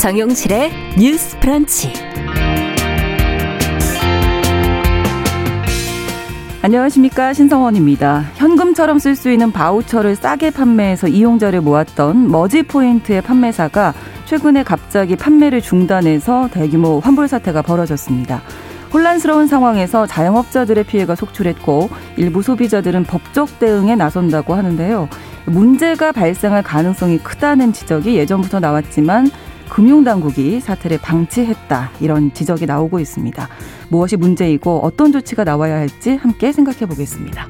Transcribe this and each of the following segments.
정용실의 뉴스 브런치. 안녕하십니까 신성원입니다. 현금처럼 쓸 수 있는 바우처를 싸게 판매해서 이용자를 모았던 머지 포인트의 판매사가 최근에 갑자기 판매를 중단해서 대규모 환불 사태가 벌어졌습니다. 혼란스러운 상황에서 자영업자들의 피해가 속출했고 일부 소비자들은 법적 대응에 나선다고 하는데요. 문제가 발생할 가능성이 크다는 지적이 예전부터 나왔지만 금융당국이 사태를 방치했다 이런 지적이 나오고 있습니다. 무엇이 문제이고 어떤 조치가 나와야 할지 함께 생각해 보겠습니다.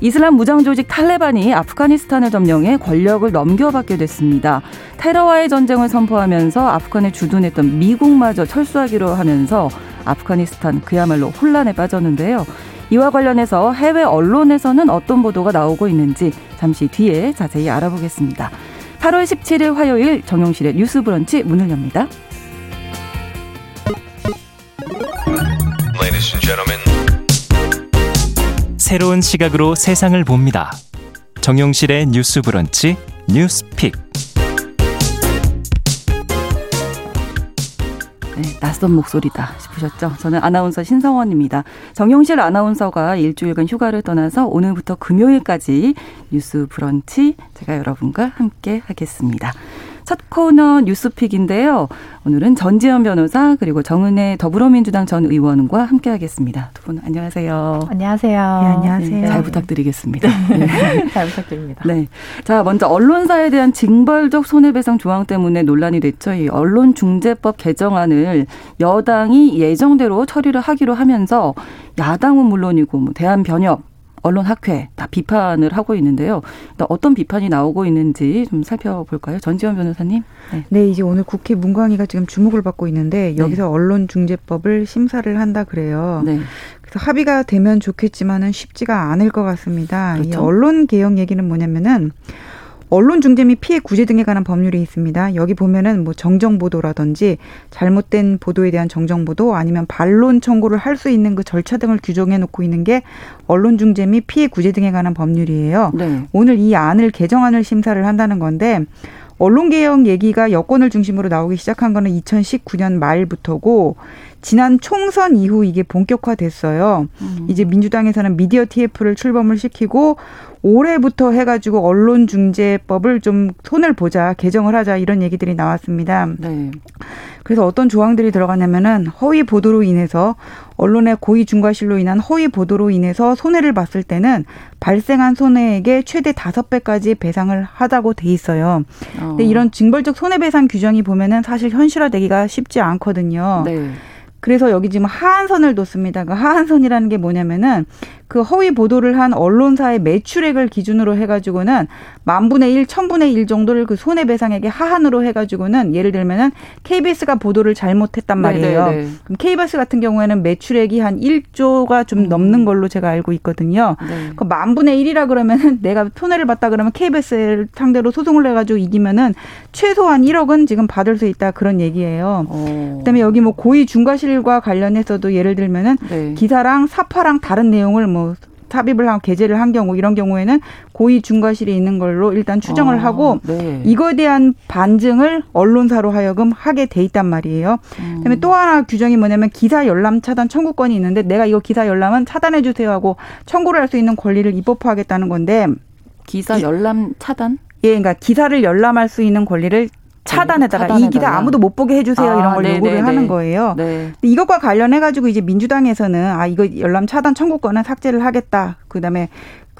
이슬람 무장 조직 탈레반이 아프가니스탄을 점령해 권력을 넘겨받게 됐습니다. 테러와의 전쟁을 선포하면서 아프간에 주둔했던 미국마저 철수하기로 하면서 아프가니스탄 그야말로 혼란에 빠졌는데요. 이와 관련해서 해외 언론에서는 어떤 보도가 나오고 있는지 잠시 뒤에 자세히 알아보겠습니다. 8월 17일 화요일 정용실의 뉴스 브런치 문을 엽니다. 새로운 시각으로 세상을 봅니다. 정용실의 뉴스 브런치 뉴스 픽. 네, 낯선 목소리다 싶으셨죠? 저는 아나운서 신성원입니다. 정용실 아나운서가 일주일간 휴가를 떠나서 오늘부터 금요일까지 뉴스 브런치 제가 여러분과 함께 하겠습니다. 첫 코너 뉴스픽인데요. 오늘은 전지현 변호사 그리고 정은혜 더불어민주당 전 의원과 함께하겠습니다. 두 분 안녕하세요. 안녕하세요. 네, 안녕하세요. 네, 잘 부탁드리겠습니다. 네. 잘 부탁드립니다. 네. 자, 먼저 언론사에 대한 징벌적 손해배상 조항 때문에 논란이 됐죠. 이 언론중재법 개정안을 여당이 예정대로 처리를 하기로 하면서 야당은 물론이고 뭐 대한변협 언론학회 다 비판을 하고 있는데요. 어떤 비판이 나오고 있는지 좀 살펴볼까요? 전지현 변호사님. 네. 네, 이제 오늘 국회 문광위가 지금 주목을 받고 있는데 네. 여기서 네. 언론중재법을 심사를 한다 그래요. 네. 그래서 합의가 되면 좋겠지만은 쉽지가 않을 것 같습니다. 그렇죠? 이 언론 개혁 얘기는 뭐냐면은 언론 중재 및 피해 구제 등에 관한 법률이 있습니다. 여기 보면은 뭐 정정 보도라든지 잘못된 보도에 대한 정정 보도 아니면 반론 청구를 할 수 있는 그 절차 등을 규정해 놓고 있는 게 언론 중재 및 피해 구제 등에 관한 법률이에요. 네. 오늘 이 안을 개정안을 심사를 한다는 건데 언론 개혁 얘기가 여권을 중심으로 나오기 시작한 거는 2019년 말부터고 지난 총선 이후 이게 본격화됐어요. 음. 이제 민주당에서는 미디어 TF를 출범을 시키고 올해부터 해가지고 언론중재법을 좀 손을 보자 개정을 하자 이런 얘기들이 나왔습니다. 네. 그래서 어떤 조항들이 들어가냐면은 허위 보도로 인해서 언론의 고의 중과실로 인한 허위 보도로 인해서 손해를 봤을 때는 발생한 손해액의 최대 다섯 배까지 배상을 하다고 돼 있어요. 어. 근데 이런 징벌적 손해배상 규정이 보면은 사실 현실화되기가 쉽지 않거든요. 네. 그래서 여기 지금 하한선을 뒀습니다. 그 하한선이라는 게 뭐냐면은 그 허위 보도를 한 언론사의 매출액을 기준으로 해가지고는 만 분의 일, 천 분의 일 정도를 그 손해배상액의 하한으로 해가지고는 예를 들면은 KBS가 보도를 잘못했단 네, 말이에요. 네네네. 그럼 KBS 같은 경우에는 매출액이 한 1조가 좀 음. 넘는 걸로 제가 알고 있거든요. 네. 그 만 분의 일이라 그러면은 내가 손해를 봤다 그러면 KBS를 상대로 소송을 해가지고 이기면은 최소한 1억은 지금 받을 수 있다 그런 얘기예요. 오. 어. 그다음에 여기 뭐 고의 중과실과 관련해서도 예를 들면은 네. 기사랑 사파랑 다른 내용을 뭐 삽입을 한 게재를 한 경우 이런 경우에는 고의 중과실이 있는 걸로 일단 추정을 아, 하고 네. 이거에 대한 반증을 언론사로 하여금 하게 돼 있단 말이에요. 음. 그다음에 또 하나 규정이 뭐냐면 기사 열람 차단 청구권이 있는데 내가 이거 기사 열람은 차단해 주세요 하고 청구를 할 수 있는 권리를 입법화하겠다는 건데 기사 열람 차단? 예, 그러니까 기사를 열람할 수 있는 권리를 차단해달라. 차단해달라. 이 기사 아무도 못 보게 해주세요. 아, 이런 걸 네네네. 요구를 하는 거예요. 네. 이것과 관련해가지고 이제 민주당에서는 아, 이거 열람 차단 청구권은 삭제를 하겠다. 그 다음에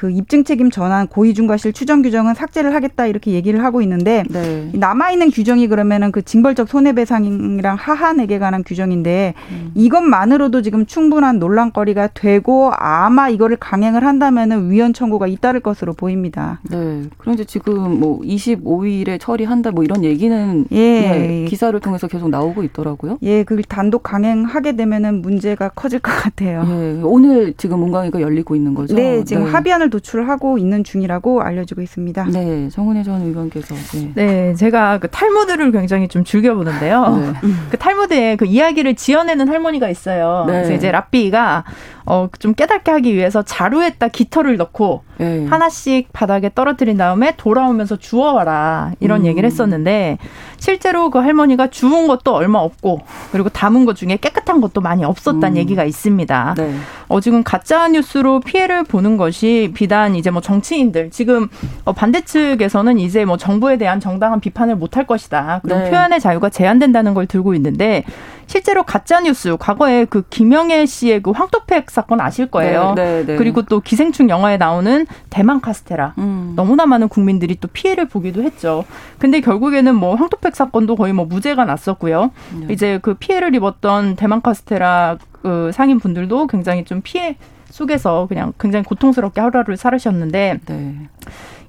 그 입증 책임 전환 고의 중과실 추정 규정은 삭제를 하겠다 이렇게 얘기를 하고 있는데 네. 남아 있는 규정이 그러면은 그 징벌적 손해배상이랑 하한에게 관한 규정인데 음. 이것만으로도 지금 충분한 논란거리가 되고 아마 이거를 강행을 한다면은 위헌 청구가 잇따를 것으로 보입니다. 네. 그런데 지금 뭐 25일에 처리한다 뭐 이런 얘기는 예. 네, 기사를 통해서 계속 나오고 있더라고요. 예, 그걸 단독 강행하게 되면은 문제가 커질 것 같아요. 예. 오늘 지금 문광위가 열리고 있는 거죠. 네, 지금 네. 합의안을 도출하고 있는 중이라고 알려지고 있습니다. 네, 정은혜 전 의원께서. 네. 네, 제가 그 탈무드를 굉장히 좀 즐겨보는데요. 네. 그 탈무드에 그 이야기를 지어내는 할머니가 있어요. 네. 그래서 이제 랍비가 어, 좀 깨닫게 하기 위해서 자루에다 깃털을 넣고 네. 하나씩 바닥에 떨어뜨린 다음에 돌아오면서 주워와라 이런 음. 얘기를 했었는데 실제로 그 할머니가 주운 것도 얼마 없고 그리고 담은 것 중에 깨끗한 것도 많이 없었다는 음. 얘기가 있습니다. 네. 어, 지금 가짜 뉴스로 피해를 보는 것이 비단 이제 뭐 정치인들 지금 어, 반대측에서는 이제 뭐 정부에 대한 정당한 비판을 못할 것이다. 그리고 네. 표현의 자유가 제한된다는 걸 들고 있는데 실제로 가짜 뉴스 과거에 그 김영애 씨의 그 황토팩 사건 아실 거예요. 네, 네, 네. 그리고 또 기생충 영화에 나오는 대만 카스테라 음. 너무나 많은 국민들이 또 피해를 보기도 했죠. 근데 결국에는 뭐 황토팩 사건도 거의 뭐 무죄가 났었고요. 네. 이제 그 피해를 입었던 대만 카스테라 그 상인 분들도 굉장히 좀 피해 속에서 그냥 굉장히 고통스럽게 하루하루를 살으셨는데 네.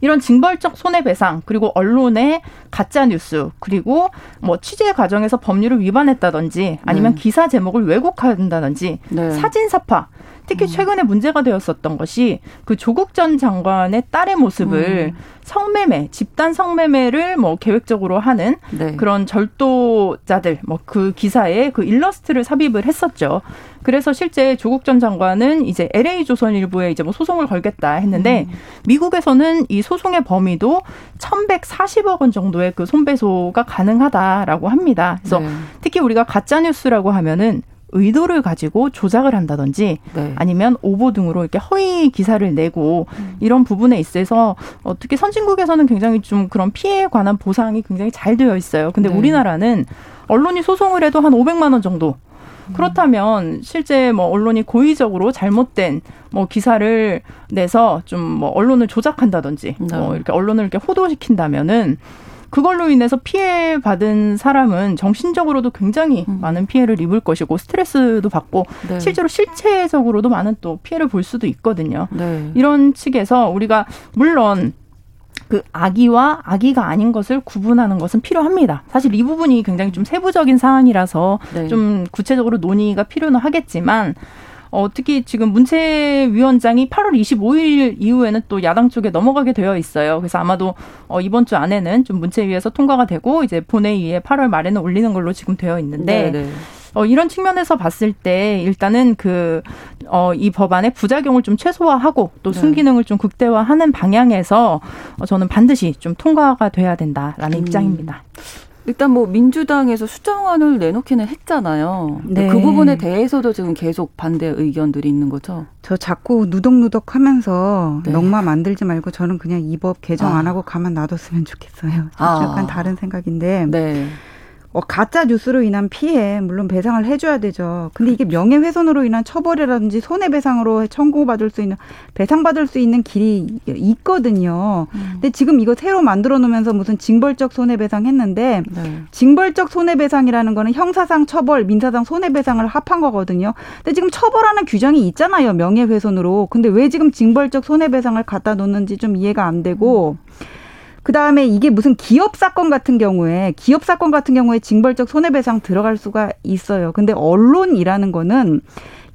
이런 징벌적 손해배상 그리고 언론의 가짜 뉴스 그리고 뭐 취재 과정에서 법률을 위반했다든지 아니면 네. 기사 제목을 왜곡한다든지 네. 사진 사파 특히 음. 최근에 문제가 되었었던 것이 그 조국 전 장관의 딸의 모습을 음. 성매매, 집단 성매매를 뭐 계획적으로 하는 네. 그런 절도자들 뭐 그 기사에 그 일러스트를 삽입을 했었죠. 그래서 실제 조국 전 장관은 이제 LA 조선일보에 이제 뭐 소송을 걸겠다 했는데 음. 미국에서는 이 소송의 범위도 1,140억 원 정도의 그 손배소가 가능하다라고 합니다. 그래서 네. 특히 우리가 가짜 뉴스라고 하면은 의도를 가지고 조작을 한다든지 네. 아니면 오보 등으로 이렇게 허위 기사를 내고 음. 이런 부분에 있어서 어, 특히 선진국에서는 굉장히 좀 그런 피해에 관한 보상이 굉장히 잘 되어 있어요. 근데 네. 우리나라는 언론이 소송을 해도 한 500만 원 정도 그렇다면 실제 뭐 언론이 고의적으로 잘못된 뭐 기사를 내서 좀 뭐 언론을 조작한다든지 네. 뭐 이렇게 언론을 이렇게 호도시킨다면은 그걸로 인해서 피해 받은 사람은 정신적으로도 굉장히 음. 많은 피해를 입을 것이고 스트레스도 받고 네. 실제로 실체적으로도 많은 또 피해를 볼 수도 있거든요. 네. 이런 측에서 우리가 물론 그 아기와 아기가 아닌 것을 구분하는 것은 필요합니다. 사실 이 부분이 굉장히 좀 세부적인 사안이라서 네. 좀 구체적으로 논의가 필요는 하겠지만 어, 특히 지금 문채 위원장이 8월 25일 이후에는 또 야당 쪽에 넘어가게 되어 있어요. 그래서 아마도 어, 이번 주 안에는 좀 문체위에서 통과가 되고 이제 본회의에 8월 말에는 올리는 걸로 지금 되어 있는데 네네. 네. 어, 이런 측면에서 봤을 때 일단은 그, 어, 이 법안의 부작용을 좀 최소화하고 또 네. 순기능을 좀 극대화하는 방향에서 어, 저는 반드시 좀 통과가 돼야 된다라는 음. 입장입니다. 일단 뭐 민주당에서 수정안을 내놓기는 했잖아요. 네. 그 부분에 대해서도 지금 계속 반대 의견들이 있는 거죠. 저 자꾸 누덕누덕 하면서 네. 넉마 만들지 말고 저는 그냥 이 법 개정 아. 안 하고 가만 놔뒀으면 좋겠어요. 아. 약간 다른 생각인데. 네. 어, 가짜 뉴스로 인한 피해 물론 배상을 해줘야 되죠. 근데 이게 명예훼손으로 인한 처벌이라든지 손해배상으로 청구받을 수 있는 배상받을 수 있는 길이 있거든요. 음. 근데 지금 이거 새로 만들어 놓으면서 무슨 징벌적 손해배상 했는데 네. 징벌적 손해배상이라는 거는 형사상 처벌, 민사상 손해배상을 합한 거거든요. 근데 지금 처벌하는 규정이 있잖아요. 명예훼손으로. 근데 왜 지금 징벌적 손해배상을 갖다 놓는지 좀 이해가 안 되고. 음. 그 다음에 이게 무슨 기업 사건 같은 경우에 기업 사건 같은 경우에 징벌적 손해배상 들어갈 수가 있어요. 근데 언론이라는 거는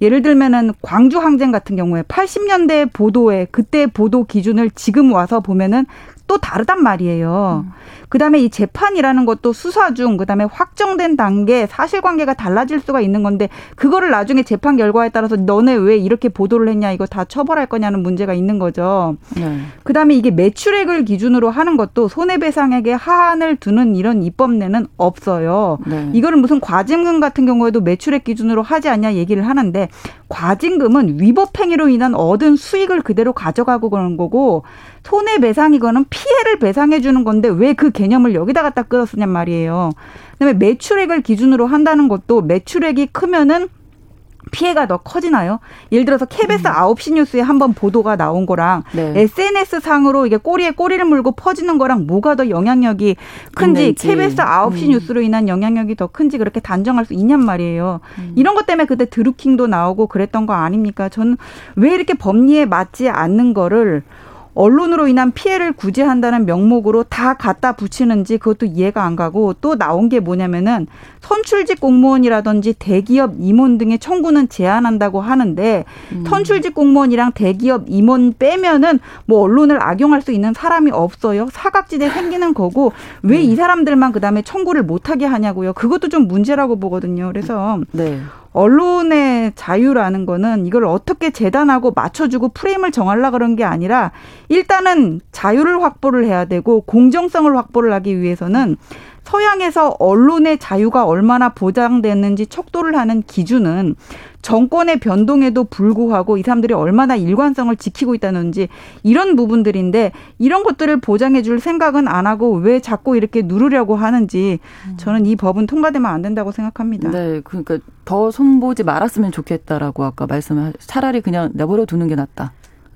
예를 들면은 광주 항쟁 같은 경우에 80년대 보도에 그때 보도 기준을 지금 와서 보면은 또 다르단 말이에요. 음. 그다음에 이 재판이라는 것도 수사 중 그다음에 확정된 단계 사실관계가 달라질 수가 있는 건데 그거를 나중에 재판 결과에 따라서 너네 왜 이렇게 보도를 했냐 이거 다 처벌할 거냐는 문제가 있는 거죠. 네. 그다음에 이게 매출액을 기준으로 하는 것도 손해배상액에 하한을 두는 이런 입법내는 없어요. 네. 이거를 무슨 과징금 같은 경우에도 매출액 기준으로 하지 않냐 얘기를 하는데 과징금은 위법행위로 인한 얻은 수익을 그대로 가져가고 그런 거고 손해배상이거는 피해를 배상해 주는 건데 왜 그 개념을 여기다 갖다 끌었느냐 말이에요. 그다음에 매출액을 기준으로 한다는 것도 매출액이 크면은 피해가 더 커지나요? 예를 들어서 KBS 음. 9시 뉴스에 한번 보도가 나온 거랑 네. SNS 상으로 이게 꼬리에 꼬리를 물고 퍼지는 거랑 뭐가 더 영향력이 큰지 있는지. KBS 9시 음. 뉴스로 인한 영향력이 더 큰지 그렇게 단정할 수 있냔 말이에요. 음. 이런 것 때문에 그때 드루킹도 나오고 그랬던 거 아닙니까? 저는 왜 이렇게 법리에 맞지 않는 거를 언론으로 인한 피해를 구제한다는 명목으로 다 갖다 붙이는지 그것도 이해가 안 가고 또 나온 게 뭐냐면은 선출직 공무원이라든지 대기업 임원 등의 청구는 제한한다고 하는데 음. 선출직 공무원이랑 대기업 임원 빼면은 뭐 언론을 악용할 수 있는 사람이 없어요. 사각지대 생기는 거고 왜이 네. 사람들만 그다음에 청구를 못 하게 하냐고요. 그것도 좀 문제라고 보거든요. 그래서 네. 언론의 자유라는 거는 이걸 어떻게 재단하고 맞춰주고 프레임을 정하려 그런 게 아니라 일단은 자유를 확보를 해야 되고 공정성을 확보를 하기 위해서는 서양에서 언론의 자유가 얼마나 보장되는지 척도를 하는 기준은 정권의 변동에도 불구하고 이 사람들이 얼마나 일관성을 지키고 있다는지 이런 부분들인데 이런 것들을 보장해 줄 생각은 안 하고 왜 자꾸 이렇게 누르려고 하는지 저는 이 법은 통과되면 안 된다고 생각합니다. 네. 그러니까 더 손보지 말았으면 좋겠다라고 아까 말씀을 차라리 그냥 내버려 두는 게 낫다.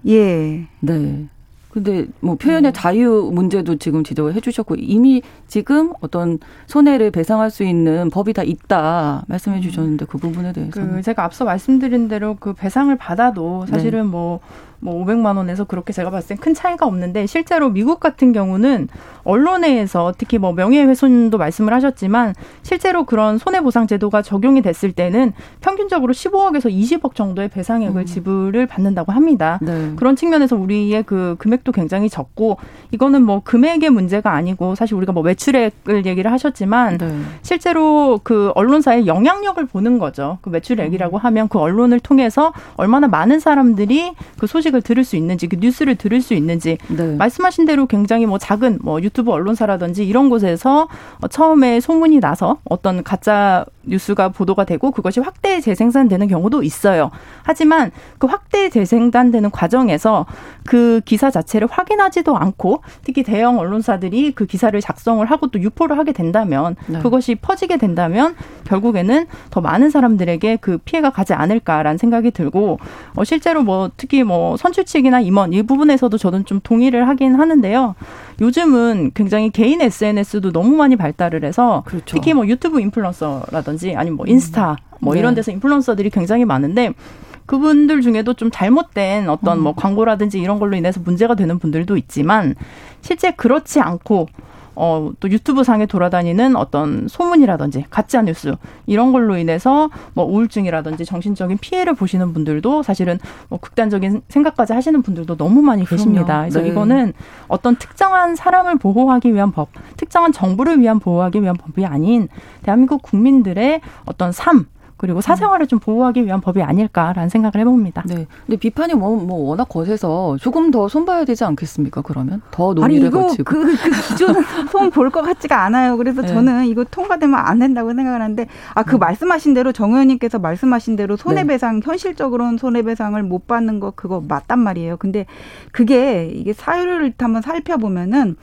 예. 네. 근데 뭐 표현의 네. 자유 문제도 지금 지적을 해주셨고 이미 지금 어떤 손해를 배상할 수 있는 법이 다 있다 말씀해 음. 주셨는데 그 부분에 대해서 그 제가 앞서 말씀드린 대로 그 배상을 받아도 사실은 네. 뭐 뭐 500만 원에서 그렇게 제가 봤을 땐 큰 차이가 없는데 실제로 미국 같은 경우는 언론에서 특히 뭐 명예훼손도 말씀을 하셨지만 실제로 그런 손해보상 제도가 적용이 됐을 때는 평균적으로 15억에서 20억 정도의 배상액을 음. 지불을 받는다고 합니다. 네. 그런 측면에서 우리의 그 금액도 굉장히 적고 이거는 뭐 금액의 문제가 아니고 사실 우리가 뭐 매출액을 얘기를 하셨지만 네. 실제로 그 언론사의 영향력을 보는 거죠. 그 매출액이라고 하면 그 언론을 통해서 얼마나 많은 사람들이 그 소식 소식을 들을 수 있는지 그 뉴스를 들을 수 있는지 네. 말씀하신 대로 굉장히 뭐 작은 뭐 유튜브 언론사라든지 이런 곳에서 어, 처음에 소문이 나서 어떤 가짜 뉴스가 보도가 되고 그것이 확대 재생산되는 경우도 있어요. 하지만 그 확대 재생산되는 과정에서 그 기사 자체를 확인하지도 않고 특히 대형 언론사들이 그 기사를 작성을 하고 또 유포를 하게 된다면 네. 그것이 퍼지게 된다면 결국에는 더 많은 사람들에게 그 피해가 가지 않을까라는 생각이 들고 어 실제로 뭐 특히 뭐 선출직이나 임원 이 부분에서도 저는 좀 동의를 하긴 하는데요. 요즘은 굉장히 개인 SNS도 너무 많이 발달을 해서 그렇죠. 특히 뭐 유튜브 인플루언서라든지 아니면 뭐 인스타 뭐 네. 이런 데서 인플루언서들이 굉장히 많은데 그분들 중에도 좀 잘못된 어떤 뭐 음. 광고라든지 이런 걸로 인해서 문제가 되는 분들도 있지만 실제 그렇지 않고 어, 또 유튜브 상에 돌아다니는 어떤 소문이라든지 가짜 뉴스 이런 걸로 인해서 뭐 우울증이라든지 정신적인 피해를 보시는 분들도 사실은 뭐 극단적인 생각까지 하시는 분들도 너무 많이 계십니다. 그럼요. 그래서 네. 이거는 어떤 특정한 사람을 보호하기 위한 법, 특정한 정부를 위한 보호하기 위한 법이 아닌 대한민국 국민들의 어떤 삶 그리고 사생활을 좀 보호하기 위한 법이 아닐까라는 생각을 해봅니다. 네. 근데 비판이 뭐, 뭐 워낙 거세서 조금 더 손봐야 되지 않겠습니까? 그러면 더 논의를 아니, 거치고. 그, 그 기준 손볼 것 같지가 않아요. 그래서 네. 저는 이거 통과되면 안 된다고 생각을 하는데 아그 음. 말씀하신 대로 정 의원님께서 말씀하신 대로 손해배상 네. 현실적으로는 손해배상을 못 받는 거 그거 맞단 말이에요. 근데 그게 이게 사유를 한번 살펴보면은.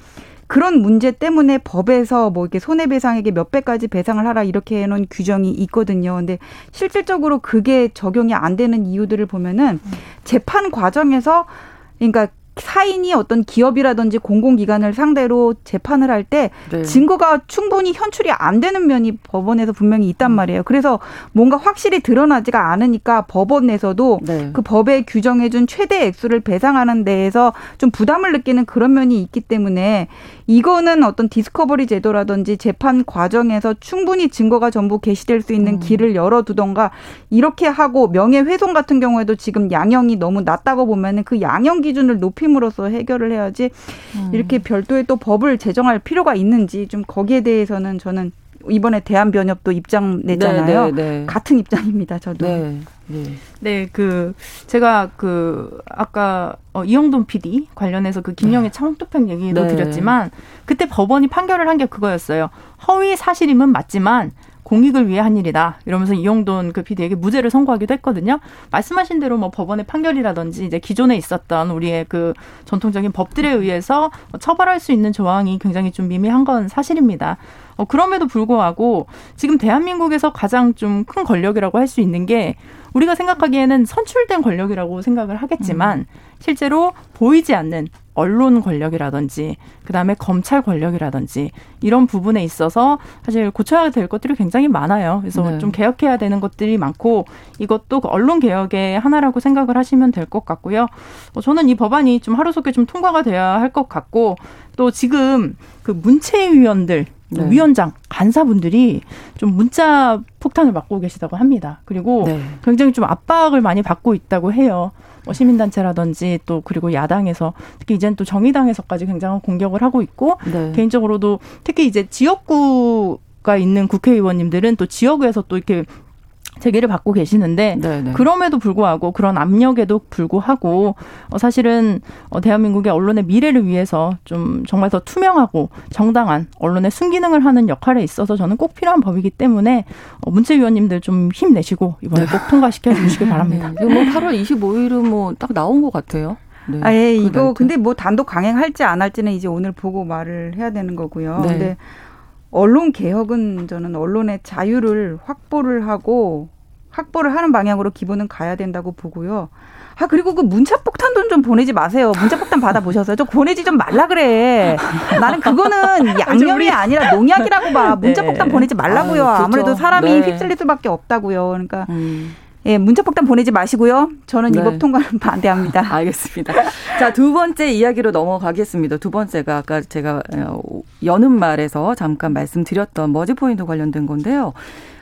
그런 문제 때문에 법에서 뭐 이렇게 손해배상액의 몇 배까지 배상을 하라 이렇게 해놓은 규정이 있거든요. 근데 실질적으로 그게 적용이 안 되는 이유들을 보면은 재판 과정에서 그러니까 사인이 어떤 기업이라든지 공공기관을 상대로 재판을 할때 네. 증거가 충분히 현출이 안 되는 면이 법원에서 분명히 있단 음. 말이에요. 그래서 뭔가 확실히 드러나지가 않으니까 법원에서도 네. 그 법에 규정해준 최대 액수를 배상하는 데에서 좀 부담을 느끼는 그런 면이 있기 때문에 이거는 어떤 디스커버리 제도라든지 재판 과정에서 충분히 증거가 전부 게시될 수 있는 음. 길을 열어두던가 이렇게 하고 명예훼손 같은 경우에도 지금 양형이 너무 낮다고 보면은 그 양형 기준을 높임으로써 해결을 해야지 음. 이렇게 별도의 또 법을 제정할 필요가 있는지 좀 거기에 대해서는 저는 이번에 대한변협도 입장 냈잖아요. 네, 네, 네. 같은 입장입니다. 저도. 네. 네. 네, 그 제가 그 아까 어, 이영돈 PD 관련해서 그 김영애 네. 창업투평 얘기도 네. 드렸지만 그때 법원이 판결을 한 게 그거였어요. 허위 사실임은 맞지만 공익을 위해 한 일이다. 이러면서 이용돈 그 PD에게 무죄를 선고하기도 했거든요. 말씀하신 대로 뭐 법원의 판결이라든지 이제 기존에 있었던 우리의 그 전통적인 법들에 의해서 처벌할 수 있는 조항이 굉장히 좀 미미한 건 사실입니다. 어, 그럼에도 불구하고 지금 대한민국에서 가장 좀 큰 권력이라고 할 수 있는 게 우리가 생각하기에는 선출된 권력이라고 생각을 하겠지만 음. 실제로 보이지 않는 언론 권력이라든지 그다음에 검찰 권력이라든지 이런 부분에 있어서 사실 고쳐야 될 것들이 굉장히 많아요. 그래서 네. 좀 개혁해야 되는 것들이 많고 이것도 그 언론 개혁의 하나라고 생각을 하시면 될 것 같고요. 어, 저는 이 법안이 좀 하루속히 좀 통과가 돼야 할 것 같고 또 지금 그 문체위원들 네. 위원장, 간사분들이 좀 문자 폭탄을 맞고 계시다고 합니다. 그리고 네. 굉장히 좀 압박을 많이 받고 있다고 해요. 뭐 시민단체라든지 또 그리고 야당에서 특히 이제는 또 정의당에서까지 굉장한 공격을 하고 있고 네. 개인적으로도 특히 이제 지역구 가 있는 국회의원님들은 또 지역에서 또 이렇게 재개를 받고 계시는데 네네. 네. 그럼에도 불구하고 그런 압력에도 불구하고 어, 사실은 어, 대한민국의 언론의 미래를 위해서 좀 정말 더 투명하고 정당한 언론의 순기능을 하는 역할에 있어서 저는 꼭 필요한 법이기 때문에 어, 문체위원님들 좀 힘내시고 이번에 꼭 통과시켜 주시기 바랍니다. 네. 뭐 8월 25일은 뭐 딱 나온 것 같아요. 네. 아, 예, 이거 근데 뭐 단독 강행할지 안 할지는 이제 오늘 보고 말을 해야 되는 거고요. 네. 근데 언론 개혁은 저는 언론의 자유를 확보를 하고 확보를 하는 방향으로 기본은 가야 된다고 보고요. 아 그리고 그 문자 폭탄 돈 좀 보내지 마세요. 문자 폭탄 받아 보셨어요? 좀 보내지 좀 말라 그래. 나는 그거는 양념이 아니라 농약이라고 봐. 문자 폭탄 네. 보내지 말라고요. 아유, 아무래도 사람이 네. 휩쓸릴 수밖에 없다고요. 그러니까 음. 예, 문자 폭탄 보내지 마시고요. 저는 네. 이법 통과는 반대합니다. 알겠습니다. 자, 두 번째 이야기로 넘어가겠습니다. 두 번째가 아까 제가 어, 여는 말에서 잠깐 말씀드렸던 머지 포인트 관련된 건데요.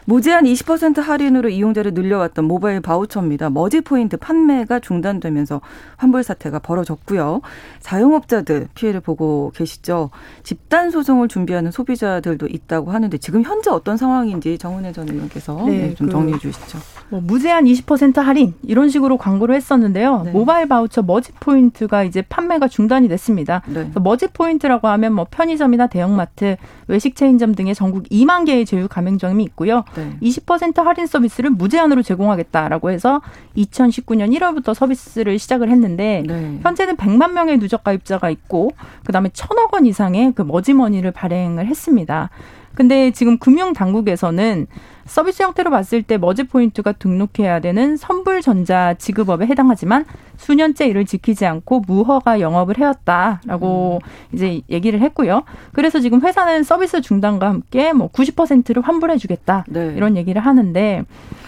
무제한 20% 할인으로 이용자를 늘려왔던 모바일 바우처입니다. 머지 포인트 판매가 중단되면서 환불 사태가 벌어졌고요. 자영업자들 피해를 보고 계시죠. 집단 소송을 준비하는 소비자들도 있다고 하는데 지금 현재 어떤 상황인지 정은혜 전 의원께서 네, 네, 좀그 정리해 주시죠. 뭐 무제한 20% 할인 이런 식으로 광고를 했었는데요. 네. 모바일 바우처 머지 포인트가 이제 판매가 중단이 됐습니다. 네. 머지 포인트라고 하면 뭐 편의점이나 대형마트, 외식 체인점 등의 전국 2만 개의 제휴 가맹점이 있고요. 네. 20% 할인 서비스를 무제한으로 제공하겠다라고 해서 2019년 1월부터 서비스를 시작을 했는데 네. 현재는 100만 명의 누적 가입자가 있고 그다음에 천억 원 이상의 그 머지머니를 발행을 했습니다. 근데 지금 금융 당국에서는 서비스 형태로 봤을 때 머지 포인트가 등록해야 되는 선불전자 지급업에 해당하지만 수년째 이를 지키지 않고 무허가 영업을 해왔다라고 음. 이제 얘기를 했고요. 그래서 지금 회사는 서비스 중단과 함께 뭐 90%를 환불해주겠다 네. 이런 얘기를 하는데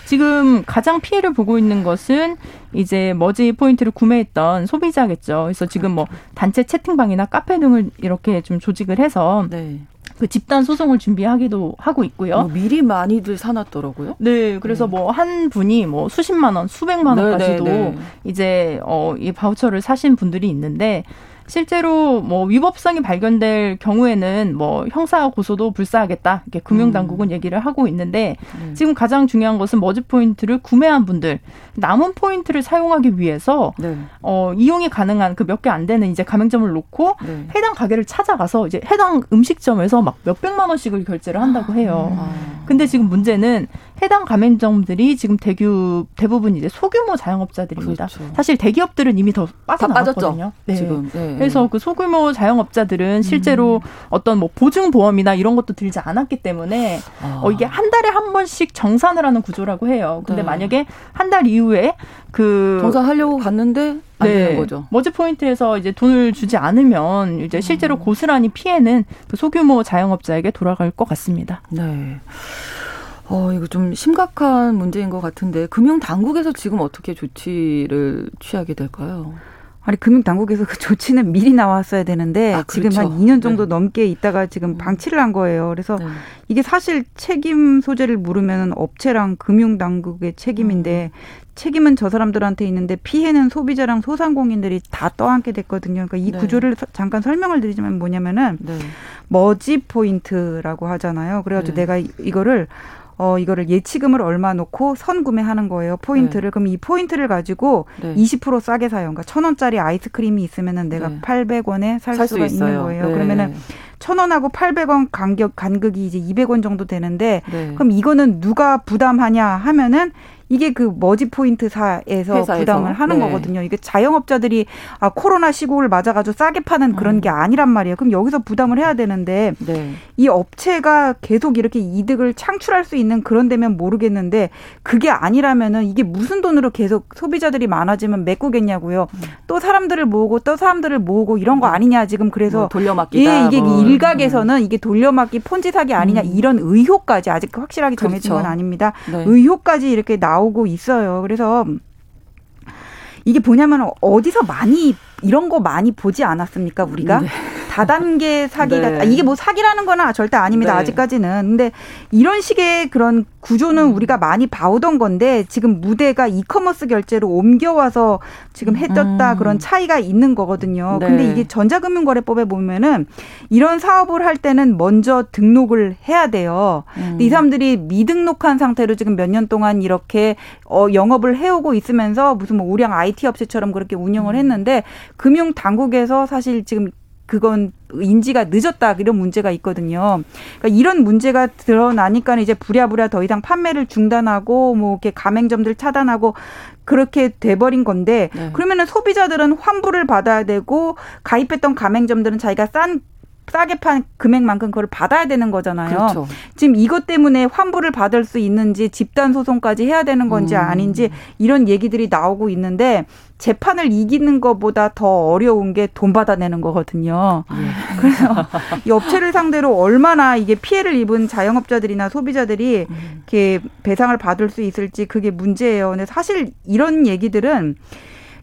지금 가장 피해를 보고 있는 것은 이제 머지 포인트를 구매했던 소비자겠죠. 그래서 지금 뭐 단체 채팅방이나 카페 등을 이렇게 좀 조직을 해서 네. 그 집단 소송을 준비하기도 하고 있고요. 뭐 미리 많이들 사놨더라고요. 네, 그래서 네. 뭐한 분이 뭐 수십만 원, 수백만 네, 원까지도 네, 네, 이제 어이 바우처를 사신 분들이 있는데 실제로 뭐 위법성이 발견될 경우에는 뭐 형사 고소도 불사하겠다 이렇게 금융당국은 음. 얘기를 하고 있는데 음. 지금 가장 중요한 것은 머지 포인트를 구매한 분들 남은 포인트를 사용하기 위해서 네. 어, 이용이 가능한 그 몇 개 안 되는 이제 가맹점을 놓고 네. 해당 가게를 찾아가서 이제 해당 음식점에서 막 몇 백만 원씩을 결제를 한다고 해요. 아. 근데 지금 문제는 해당 가맹점들이 지금 대규 대부분 이제 소규모 자영업자들입니다. 그렇죠. 사실 대기업들은 이미 더 빠져나갔거든요. 네. 지금. 네. 그래서 그 소규모 자영업자들은 실제로 음. 어떤 뭐 보증 보험이나 이런 것도 들지 않았기 때문에 아. 어, 이게 한 달에 한 번씩 정산을 하는 구조라고 해요. 근데 네. 만약에 한 달 이후에 그 정산하려고 갔는데 안 네. 되는 거죠. 머지 포인트에서 이제 돈을 주지 않으면 이제 실제로 음. 고스란히 피해는 그 소규모 자영업자에게 돌아갈 것 같습니다. 네. 어, 이거 좀 심각한 문제인 것 같은데 금융 당국에서 지금 어떻게 조치를 취하게 될까요? 아니 금융 당국에서 그 조치는 미리 나왔어야 되는데 아, 그렇죠. 지금 한 2년 정도 네. 넘게 있다가 지금 음. 방치를 한 거예요. 그래서 네. 이게 사실 책임 소재를 물으면 업체랑 금융 당국의 책임인데 음. 책임은 저 사람들한테 있는데 피해는 소비자랑 소상공인들이 다 떠안게 됐거든요. 그러니까 이 네. 구조를 잠깐 설명을 드리자면 뭐냐면은 네. 머지 포인트라고 하잖아요. 그래가지고 네. 내가 이거를 어 이거를 예치금을 얼마 놓고 선 구매하는 거예요. 포인트를. 네. 그럼 이 포인트를 가지고 네. 20% 싸게 사요. 그러니까 천 원짜리 아이스크림이 있으면은 내가 네. 800원에 살, 살 수가 있는 거예요. 네. 그러면은 천 원하고 800원 간격 간극이 이제 200원 정도 되는데 네. 그럼 이거는 누가 부담하냐 하면은 이게 그 머지 포인트사에서 회사에서. 부담을 하는 네. 거거든요. 이게 자영업자들이 아 코로나 시국을 맞아가지고 싸게 파는 그런 음. 게 아니란 말이에요. 그럼 여기서 부담을 해야 되는데 네. 이 업체가 계속 이렇게 이득을 창출할 수 있는 그런 데면 모르겠는데 그게 아니라면은 이게 무슨 돈으로 계속 소비자들이 많아지면 메꾸겠냐고요. 음. 또 사람들을 모으고 또 사람들을 모으고 이런 거 네. 아니냐 지금 그래서 뭐 돌려막기다. 예, 이게 뭐. 일각에서는 이게 돌려막기 폰지 사기 아니냐 음. 이런 의혹까지 아직 확실하게 정해진 그렇죠. 건 아닙니다. 네. 의혹까지 이렇게 나 나오고 있어요. 그래서 이게 뭐냐면 어디서 많이 이런 거 많이 보지 않았습니까 우리가? 네. 다단계 사기가 네. 아, 이게 뭐 사기라는 거나 절대 아닙니다. 네. 아직까지는. 근데 이런 식의 그런 구조는 음. 우리가 많이 봐오던 건데 지금 무대가 이커머스 결제로 옮겨와서 지금 해떴다 음. 그런 차이가 있는 거거든요. 네. 근데 이게 전자금융거래법에 보면은 이런 사업을 할 때는 먼저 등록을 해야 돼요. 음. 이 사람들이 미등록한 상태로 지금 몇 년 동안 이렇게 어 영업을 해오고 있으면서 무슨 뭐 우량 IT 업체처럼 그렇게 운영을 음. 했는데 금융 당국에서 사실 지금 그건 인지가 늦었다 이런 문제가 있거든요. 그러니까 이런 문제가 드러나니까 이제 부랴부랴 더 이상 판매를 중단하고 뭐 이렇게 가맹점들 차단하고 그렇게 돼버린 건데 네. 그러면은 소비자들은 환불을 받아야 되고 가입했던 가맹점들은 자기가 싼 싸게 판 금액만큼 그걸 받아야 되는 거잖아요. 그렇죠. 지금 이것 때문에 환불을 받을 수 있는지 집단 소송까지 해야 되는 건지 음. 아닌지 이런 얘기들이 나오고 있는데 재판을 이기는 것보다 더 어려운 게 돈 받아내는 거거든요. 예. 그래서 이 업체를 상대로 얼마나 이게 피해를 입은 자영업자들이나 소비자들이 음. 이렇게 배상을 받을 수 있을지 그게 문제예요. 근데 사실 이런 얘기들은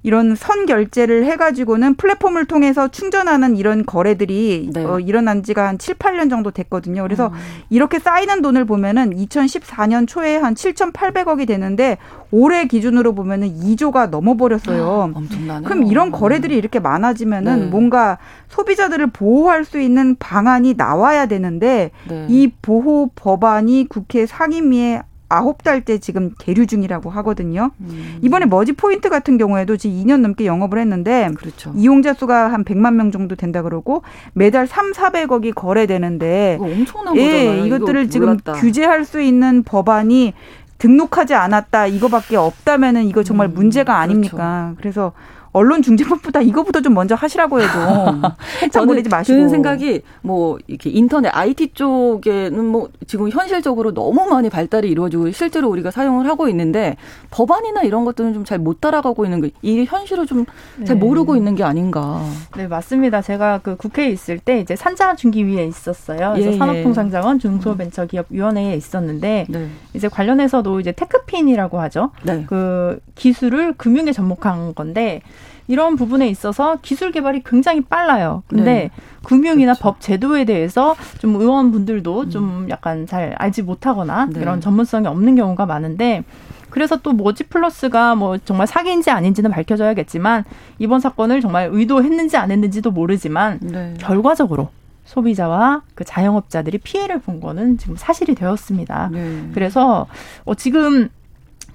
이런 선 결제를 해가지고는 플랫폼을 통해서 충전하는 이런 거래들이 네. 어, 일어난 지가 한 7, 8년 정도 됐거든요. 그래서 음. 이렇게 쌓이는 돈을 보면은 2014년 초에 한 7,800억이 되는데 올해 기준으로 보면은 2조가 넘어버렸어요. 아, 엄청나네 그럼 이런 거래들이 이렇게 많아지면은 네. 뭔가 소비자들을 보호할 수 있는 방안이 나와야 되는데 네. 이 보호 법안이 국회 상임위에 아홉 달째 지금 계류 중이라고 하거든요. 음. 이번에 머지 포인트 같은 경우에도 지금 2년 넘게 영업을 했는데 그렇죠. 이용자 수가 한 100만 명 정도 된다 그러고 매달 3, 400억이 거래되는데 엄청난 예, 거잖아요. 이것들을 지금. 규제할 수 있는 법안이 등록하지 않았다 이거밖에 없다면은 이거 정말 음, 문제가 아닙니까? 그렇죠. 그래서 언론 중재법보다 이거부터 좀 먼저 하시라고 해도 저는 보내지 마시고. 드는 생각이 뭐 이렇게 인터넷 IT 쪽에는 뭐 지금 현실적으로 너무 많이 발달이 이루어지고 실제로 우리가 사용을 하고 있는데 법안이나 이런 것들은 좀 잘 못 따라가고 있는 거 이게 현실을 좀잘 네. 모르고 있는 게 아닌가. 네 맞습니다. 제가 그 국회에 있을 때 이제 산자 중기위에 있었어요. 그래서 예, 예. 산업통상자원 중소벤처기업위원회에 있었는데 네. 이제 관련해서도 이제 테크핀이라고 하죠. 네. 그 기술을 금융에 접목한 건데 이런 부분에 있어서 기술 개발이 굉장히 빨라요. 근데 네. 금융이나 그렇죠. 법 제도에 대해서 좀 의원분들도 음. 좀 약간 잘 알지 못하거나 네. 이런 전문성이 없는 경우가 많은데 그래서 또 머지 플러스가 뭐 정말 사기인지 아닌지는 밝혀져야겠지만 이번 사건을 정말 의도했는지 안 했는지도 모르지만 네. 결과적으로 소비자와 그 자영업자들이 피해를 본 거는 지금 사실이 되었습니다. 네. 그래서 어 지금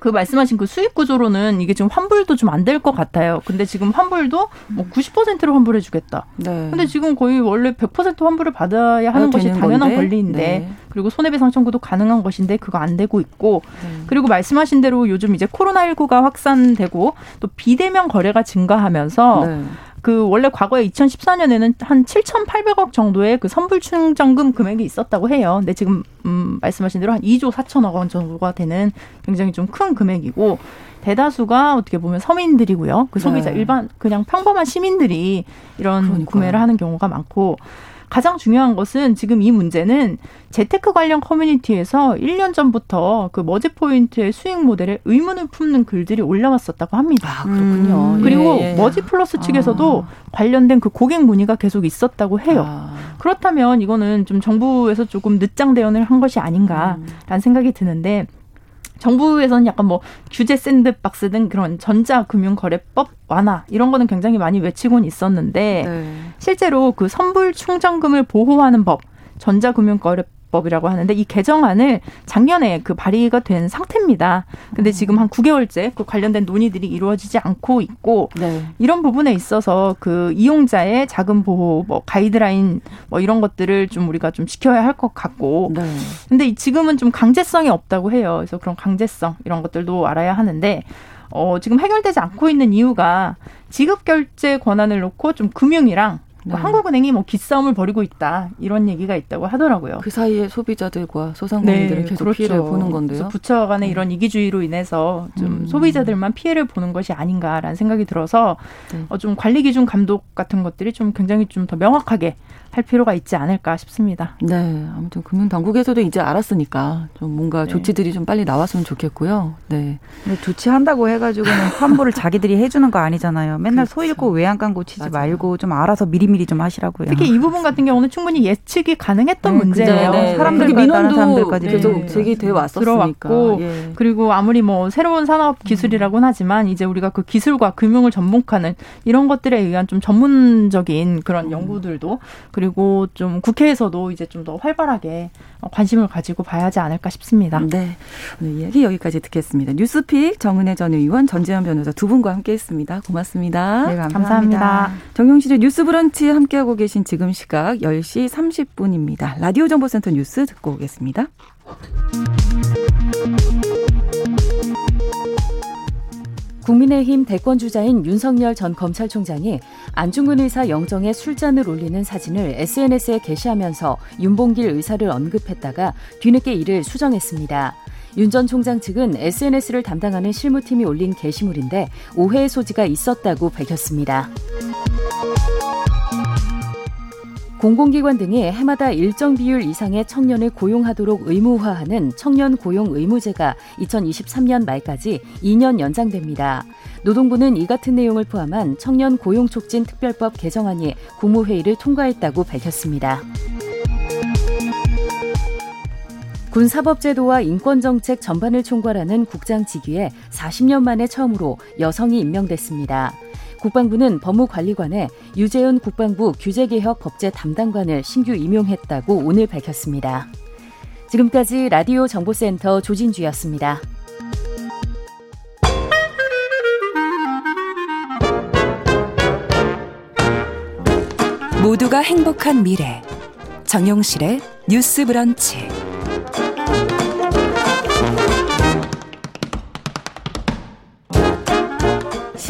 그 말씀하신 그 수익 구조로는 이게 지금 환불도 좀 안 될 것 같아요. 근데 지금 환불도 뭐 90%로 환불해 주겠다. 네. 근데 지금 거의 원래 100% 환불을 받아야 하는 것이 당연한 건데? 권리인데 네. 그리고 손해배상 청구도 가능한 것인데 그거 안 되고 있고 네. 그리고 말씀하신 대로 요즘 이제 코로나19가 확산되고 또 비대면 거래가 증가하면서 네. 그 원래 과거에 2014년에는 한 7,800억 정도의 그 선불 충전금 금액이 있었다고 해요. 근데 지금 음 말씀하신 대로 한 2조 4천억 원 정도가 되는 굉장히 좀 큰 금액이고 대다수가 어떻게 보면 서민들이고요. 그 소비자 네. 일반 그냥 평범한 시민들이 이런 그러니까요. 구매를 하는 경우가 많고 가장 중요한 것은 지금 이 문제는 재테크 관련 커뮤니티에서 1년 전부터 그 머지 포인트의 수익 모델에 의문을 품는 글들이 올라왔었다고 합니다. 아, 그렇군요. 음. 그리고 예, 예. 머지 플러스 측에서도 아. 관련된 그 고객 문의가 계속 있었다고 해요. 아. 그렇다면 이거는 좀 정부에서 조금 늦장 대응을 한 것이 아닌가라는 음. 생각이 드는데 정부에서는 약간 뭐 규제 샌드박스 등 그런 전자금융거래법 완화 이런 거는 굉장히 많이 외치곤 있었는데 네. 실제로 그 선불 충전금을 보호하는 법 전자금융거래 법 이라고 하는데 이 개정안을 작년에 그 발의가 된 상태입니다. 근데 지금 한 9개월째 그 관련된 논의들이 이루어지지 않고 있고 네. 이런 부분에 있어서 그 이용자의 자금 보호 뭐 가이드라인 뭐 이런 것들을 좀 우리가 좀 지켜야 할 것 같고 네. 근데 지금은 좀 강제성이 없다고 해요. 그래서 그런 강제성 이런 것들도 알아야 하는데 어 지금 해결되지 않고 있는 이유가 지급 결제 권한을 놓고 좀 금융이랑 뭐 네. 한국은행이 뭐 기싸움을 벌이고 있다 이런 얘기가 있다고 하더라고요. 그 사이에 소비자들과 소상공인들은 네, 계속 그렇죠. 피해를 보는 건데요. 부처 간의 네. 이런 이기주의로 인해서 좀 음. 소비자들만 피해를 보는 것이 아닌가라는 생각이 들어서 네. 어, 좀 관리 기준 감독 같은 것들이 좀 굉장히 좀 더 명확하게 할 필요가 있지 않을까 싶습니다. 네, 아무튼 금융 당국에서도 이제 알았으니까 좀 뭔가 네. 조치들이 좀 빨리 나왔으면 좋겠고요. 네. 근데 조치한다고 해가지고는 환불을 자기들이 해주는 거 아니잖아요. 맨날 그렇죠. 소 잃고 외양간 고치지 맞아요. 말고 좀 알아서 미리 미리 미리미리 좀 하시라고요. 특히 이 부분 같은 경우는 충분히 예측이 가능했던 네, 문제예요. 네, 사람들 민원도 사람들까지 계속 제기돼 왔었으니까. 들어왔고 예. 그리고 아무리 뭐 새로운 산업 기술이라고는 하지만 이제 우리가 그 기술과 금융을 접목하는 이런 것들에 의한 좀 전문적인 그런 음. 연구들도 그리고 좀 국회에서도 이제 좀 더 활발하게 관심을 가지고 봐야 하지 않을까 싶습니다. 네. 오늘 이야기 여기까지 듣겠습니다. 뉴스픽 정은혜 전 의원, 전재현 변호사 두 분과 함께했습니다. 고맙습니다. 네, 감사합니다. 감사합니다. 정용실의 뉴스 브런치 함께하고 계신 지금 시각 10시 30분입니다. 라디오 정보센터 뉴스 듣고 오겠습니다. 국민의힘 대권 주자인 윤석열 전 검찰총장이 안중근 의사 영정에 술잔을 올리는 사진을 SNS에 게시하면서 윤봉길 의사를 언급했다가 뒤늦게 이를 수정했습니다. 윤 전 총장 측은 SNS를 담당하는 실무팀이 올린 게시물인데 오해의 소지가 있었다고 밝혔습니다. 공공기관 등이 해마다 일정 비율 이상의 청년을 고용하도록 의무화하는 청년 고용 의무제가 2023년 말까지 2년 연장됩니다. 노동부는 이 같은 내용을 포함한 청년 고용 촉진 특별법 개정안이 국무회의를 통과했다고 밝혔습니다. 군 사법제도와 인권정책 전반을 총괄하는 국장 직위에 40년 만에 처음으로 여성이 임명됐습니다. 국방부는 법무관리관에 유재은 국방부 규제개혁 법제 담당관을 신규 임용했다고 오늘 밝혔습니다. 지금까지 라디오 정보센터 조진주였습니다. 모두가 행복한 미래 정용실의 뉴스 브런치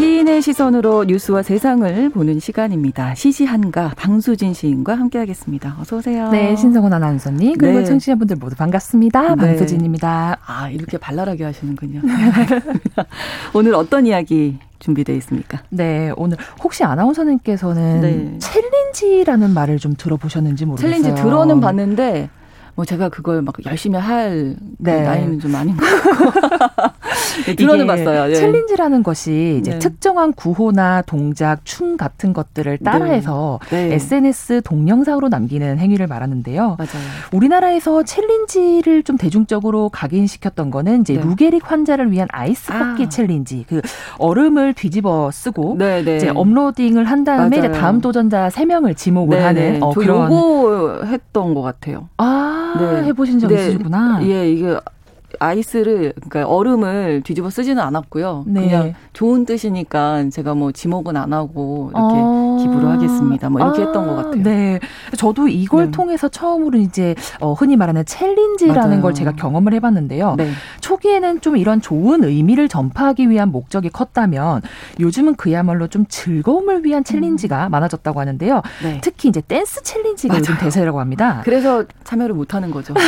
시인의 시선으로 뉴스와 세상을 보는 시간입니다. 시시한가 방수진 시인과 함께하겠습니다. 어서 오세요. 네, 신성원 아나운서님 그리고 네. 청취자분들 모두 반갑습니다. 네. 방수진입니다. 아 이렇게 발랄하게 하시는군요. 오늘 어떤 이야기 준비되어 있습니까? 네, 오늘 혹시 아나운서님께서는 네. 챌린지라는 말을 좀 들어보셨는지 모르겠어요. 챌린지 들어는 봤는데 뭐 제가 그걸 막 열심히 할 네. 나이는 좀 아닌 것 같고 네, 들어는 봤어요. 네. 챌린지라는 것이 이제 네. 특정한 구호나 동작, 춤 같은 것들을 네. 따라해서 네. SNS 동영상으로 남기는 행위를 말하는데요. 맞아요. 우리나라에서 챌린지를 좀 대중적으로 각인시켰던 거는 이제 루게릭 환자를 위한 아이스 버킷 아. 챌린지. 그 얼음을 뒤집어 쓰고 이제 업로딩을 한 다음에 이제 다음 도전자 3명을 지목을 하는 어, 그런 요거 했던 것 같아요. 아. 네. 해보신 적 네. 있으시구나. 예, 이게 아이스를 그러니까 얼음을 뒤집어 쓰지는 않았고요. 네. 그냥 좋은 뜻이니까 제가 뭐 지목은 안 하고 이렇게 아. 기부를 하겠습니다. 뭐 이렇게 아. 했던 것 같아요. 네. 저도 이걸 네. 통해서 처음으로 이제 어, 흔히 말하는 챌린지라는 맞아요. 걸 제가 경험을 해봤는데요. 네. 초기에는 좀 이런 좋은 의미를 전파하기 위한 목적이 컸다면 요즘은 그야말로 좀 즐거움을 위한 챌린지가 음. 많아졌다고 하는데요. 네. 특히 이제 댄스 챌린지가 맞아요. 요즘 대세라고 합니다. 그래서 참여를 못 하는 거죠.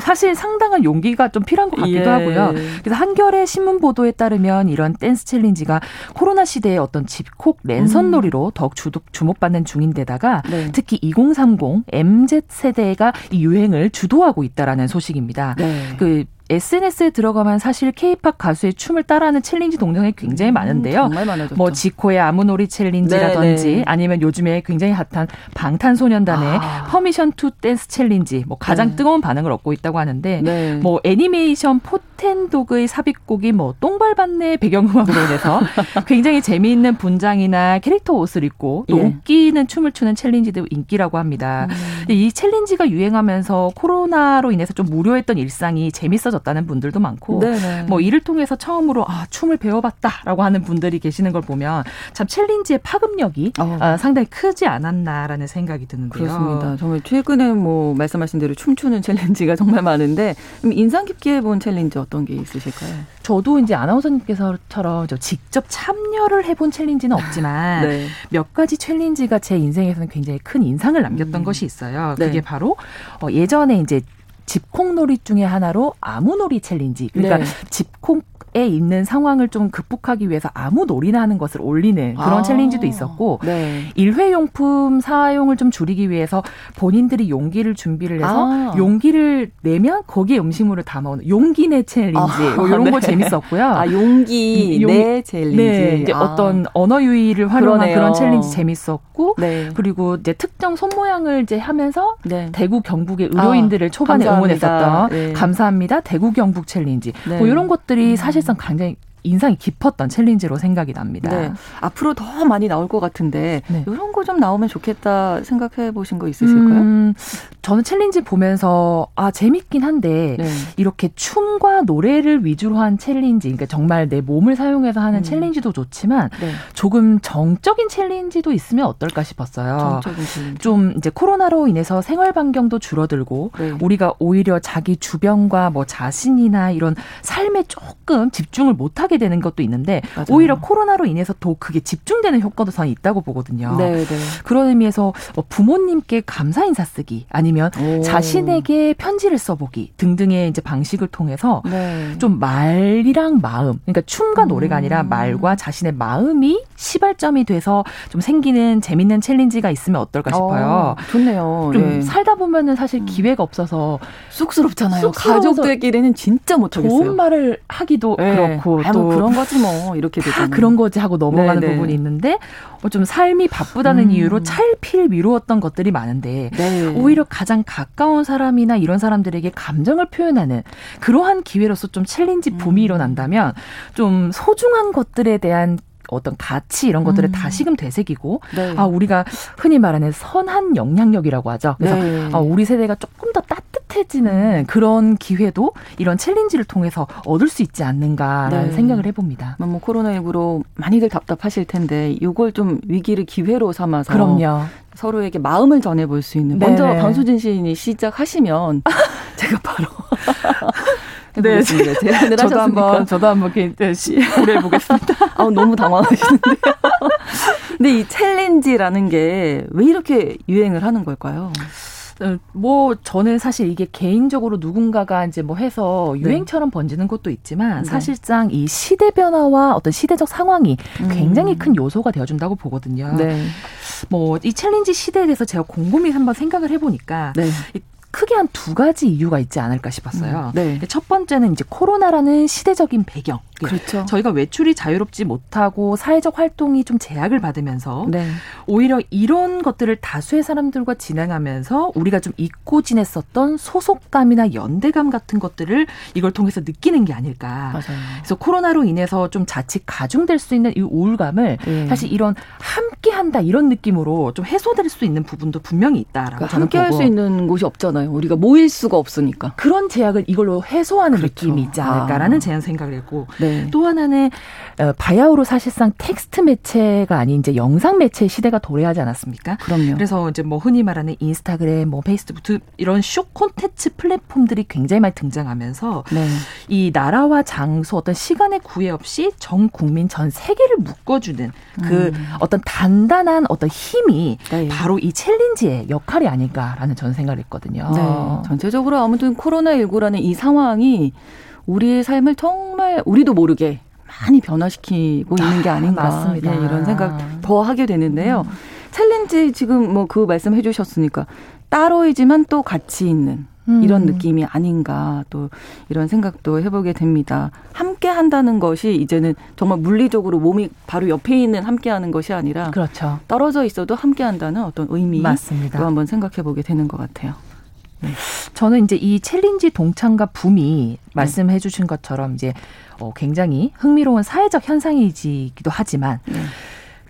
사실 상당한 용기가 좀 필요한 것 같기도 예. 하고요. 그래서 한겨레 신문 보도에 따르면 이런 댄스 챌린지가 코로나 시대의 어떤 집콕 랜선놀이로 음. 더욱 주목 받는 중인데다가 네. 특히 2030 MZ 세대가 이 유행을 주도하고 있다라는 소식입니다. 네. 그 SNS에 들어가면 사실 케이팝 가수의 춤을 따라하는 챌린지 동영상이 굉장히 음, 많은데요. 정말 많아졌죠. 뭐 지코의 아무노래 챌린지라든지 네네. 네. 아니면 요즘에 굉장히 핫한 방탄소년단의 아. Permission to Dance 챌린지 뭐 가장 네. 뜨거운 반응을 얻고 있다고 하는데 네. 뭐 애니메이션 포텐독의 삽입곡이 뭐 똥 밟았네 배경음악으로 인해서 굉장히 재미있는 분장이나 캐릭터 옷을 입고 또 예. 웃기는 춤을 추는 챌린지도 인기라고 합니다. 음. 이 챌린지가 유행하면서 코로나로 인해서 좀 무료했던 일상이 재밌어졌 좋아졌다는 분들도 많고 네네. 뭐 이를 통해서 처음으로 아 춤을 배워봤다라고 하는 분들이 계시는 걸 보면 참 챌린지의 파급력이 어. 아, 상당히 크지 않았나라는 생각이 드는데요. 그렇습니다. 정말 최근에 뭐 말씀하신 대로 춤추는 챌린지가 정말 많은데 인상 깊게 본 챌린지 어떤 게 있으실까요? 저도 이제 아나운서님께서처럼 직접 참여를 해본 챌린지는 없지만 네. 몇 가지 챌린지가 제 인생에서는 굉장히 큰 인상을 남겼던 음. 것이 있어요. 그게 네. 바로 어, 예전에 이제 집콕놀이 중에 하나로 아무노래 챌린지. 그러니까 네. 집콕에 있는 상황을 좀 극복하기 위해서 아무 놀이나 하는 것을 올리는 그런 아. 챌린지도 있었고 네. 일회용품 사용을 좀 줄이기 위해서 본인들이 용기를 준비를 해서 아. 용기를 내면 거기에 음식물을 담아오는 용기 내 챌린지 아. 뭐 이런 네. 거 재밌었고요. 아 용기 음, 내 챌린지. 네, 이제 아. 어떤 언어 유희를 활용한 그러네요. 그런 챌린지 재밌었고 네. 그리고 이제 특정 손 모양을 이제 하면서 네. 대구 경북의 의료인들을 아, 초반에 감사합니다. 응원했었던 네. 감사합니다 대구 경북 챌린지 뭐 이런 것들이 음. 사실상 굉장히 인상이 깊었던 챌린지로 생각이 납니다. 네. 앞으로 더 많이 나올 것 같은데 네. 이런 거 좀 나오면 좋겠다 생각해 보신 거 있으실까요? 음, 저는 챌린지 보면서 아 재밌긴 한데 네. 이렇게 춤과 노래를 위주로 한 챌린지, 그러니까 정말 내 몸을 사용해서 하는 음. 챌린지도 좋지만 네. 조금 정적인 챌린지도 있으면 어떨까 싶었어요. 정적인 챌린지. 좀 이제 코로나로 인해서 생활 반경도 줄어들고 네. 우리가 오히려 자기 주변과 뭐 자신이나 이런 삶에 조금 집중을 못 하게 되는 것도 있는데 맞아요. 오히려 코로나로 인해서 더 그게 집중되는 효과도 저는 있다고 보거든요. 네, 네. 그런 의미에서 뭐 부모님께 감사 인사 쓰기 아니면 오. 자신에게 편지를 써보기 등등의 이제 방식을 통해서 네. 좀 말이랑 마음, 그러니까 춤과 노래가 아니라 음. 말과 자신의 마음이 시발점이 돼서 좀 생기는 재밌는 챌린지가 있으면 어떨까 싶어요. 어, 좋네요. 좀 네. 살다 보면은 사실 음. 기회가 없어서 쑥스럽잖아요. 가족들끼리는 진짜 못하겠어요. 좋은 말을 하기도 네. 그렇고 또뭐 그런 거지 뭐 이렇게 되잖아요. 그런 거지 하고 넘어가는 네네. 부분이 있는데 뭐좀 삶이 바쁘다는 음. 이유로 찰필 미루었던 것들이 많은데 네. 오히려 가장 가까운 사람이나 이런 사람들에게 감정을 표현하는 그러한 기회로서 좀 챌린지 붐이 음. 일어난다면 좀 소중한 것들에 대한 어떤 가치 이런 것들을 음. 다시금 되새기고 네. 아 우리가 흔히 말하는 선한 영향력이라고 하죠. 그래서 네. 아, 우리 세대가 조금 더 따뜻해지는 그런 기회도 이런 챌린지를 통해서 얻을 수 있지 않는가라는 네. 생각을 해봅니다. 뭐 코로나19로 많이들 답답하실 텐데 이걸 좀 위기를 기회로 삼아서 그럼요. 서로에게 마음을 전해볼 수 있는 먼저 방수진 시인이 시작하시면 제가 바로 네, 제안을 저도 하셨으니까. 한번 저도 한번 고려해 보겠습니다. 아, 너무 당황하시는데요. 근데 이 챌린지라는 게 왜 이렇게 유행을 하는 걸까요? 어, 뭐 저는 사실 이게 개인적으로 누군가가 이제 뭐 해서 네. 유행처럼 네. 번지는 것도 있지만 네. 사실상 이 시대 변화와 어떤 시대적 상황이 음. 굉장히 큰 요소가 되어준다고 보거든요. 네. 뭐이 챌린지 시대에 대해서 제가 곰곰이 한번 생각을 해보니까 네. 크게 한 두 가지 이유가 있지 않을까 싶었어요. 음, 네. 첫 번째는 이제 코로나라는 시대적인 배경. 그렇죠. 저희가 외출이 자유롭지 못하고 사회적 활동이 좀 제약을 받으면서 네. 오히려 이런 것들을 다수의 사람들과 진행하면서 우리가 좀 잊고 지냈었던 소속감이나 연대감 같은 것들을 이걸 통해서 느끼는 게 아닐까. 맞아요. 그래서 코로나로 인해서 좀 자칫 가중될 수 있는 이 우울감을 네. 사실 이런 함께한다 이런 느낌으로 좀 해소될 수 있는 부분도 분명히 있다라고 그러니까 함께할 수 있는 곳이 없잖아요. 있잖아요. 우리가 모일 수가 없으니까. 그런 제약을 이걸로 해소하는 그렇죠. 느낌이 있지 않을까라는 아. 제안 생각을 했고 네. 또 하나는 어, 바야흐로 사실상 텍스트 매체가 아닌 이제 영상 매체 시대가 도래하지 않았습니까? 그럼요. 그래서 이제 뭐 흔히 말하는 인스타그램, 뭐 페이스북 이런 숏 콘텐츠 플랫폼들이 굉장히 많이 등장하면서 네. 이 나라와 장소 어떤 시간의 구애 없이 전 국민 전 세계를 묶어주는 그 음. 어떤 단단한 어떤 힘이 네. 바로 이 챌린지의 역할이 아닐까라는 저는 생각을 했거든요. 네. 전체적으로 아무튼 코로나19라는 이 상황이 우리의 삶을 정말 우리도 모르게 많이 변화시키고 있는 게 아닌가 맞습니다. 네, 이런 생각 더 하게 되는데요. 음. 챌린지 지금 뭐 그 말씀 해 주셨으니까 따로이지만 또 같이 있는 음. 이런 느낌이 아닌가 또 이런 생각도 해보게 됩니다. 함께 한다는 것이 이제는 정말 물리적으로 몸이 바로 옆에 있는 함께 하는 것이 아니라 그렇죠. 떨어져 있어도 함께 한다는 어떤 의미 맞습니다. 또 한번 생각해 보게 되는 것 같아요. 네. 저는 이제 이 챌린지 동참과 붐이 말씀해 주신 것처럼 이제 어, 굉장히 흥미로운 사회적 현상이지기도 하지만 네.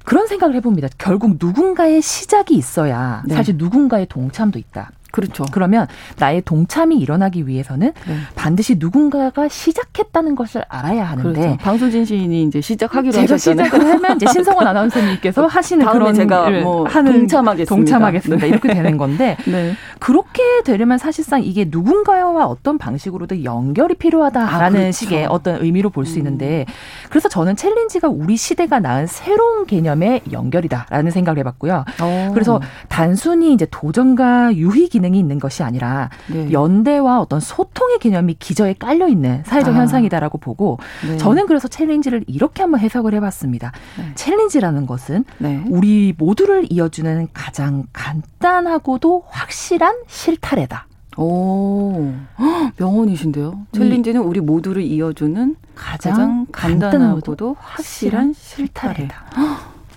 그런 생각을 해봅니다. 결국 누군가의 시작이 있어야 네. 사실 누군가의 동참도 있다. 그렇죠. 그러면 나의 동참이 일어나기 위해서는 네. 반드시 누군가가 시작했다는 것을 알아야 하는데 그렇죠. 방수진 시인이 이제 시작하기로 제가 하셨잖아요. 시작을 하면 이제 신성원 아나운서님께서 하시는 그런 제가 뭐 하는 동참하겠습니다. 동참하겠습니다. 네. 이렇게 되는 건데 네. 그렇게 되려면 사실상 이게 누군가와 어떤 방식으로도 연결이 필요하다라는 아, 그렇죠. 식의 어떤 의미로 볼수 음. 있는데 그래서 저는 챌린지가 우리 시대가 낳은 새로운 개념의 연결이다라는 생각을 해봤고요. 오. 어. 그래서 단순히 이제 도전과 유희 기 능이 있는 것이 아니라 네. 연대와 어떤 소통의 개념이 기저에 깔려 있는 사회적 아. 현상이다라고 보고 네. 저는 그래서 챌린지를 이렇게 한번 해석을 해봤습니다. 네. 챌린지라는 것은 네. 우리 모두를 이어주는 가장 간단하고도 확실한 실타래다. 오, 명언이신데요. 챌린지는 우리 모두를 이어주는 가장, 가장 간단하고도 확실한 실타래다.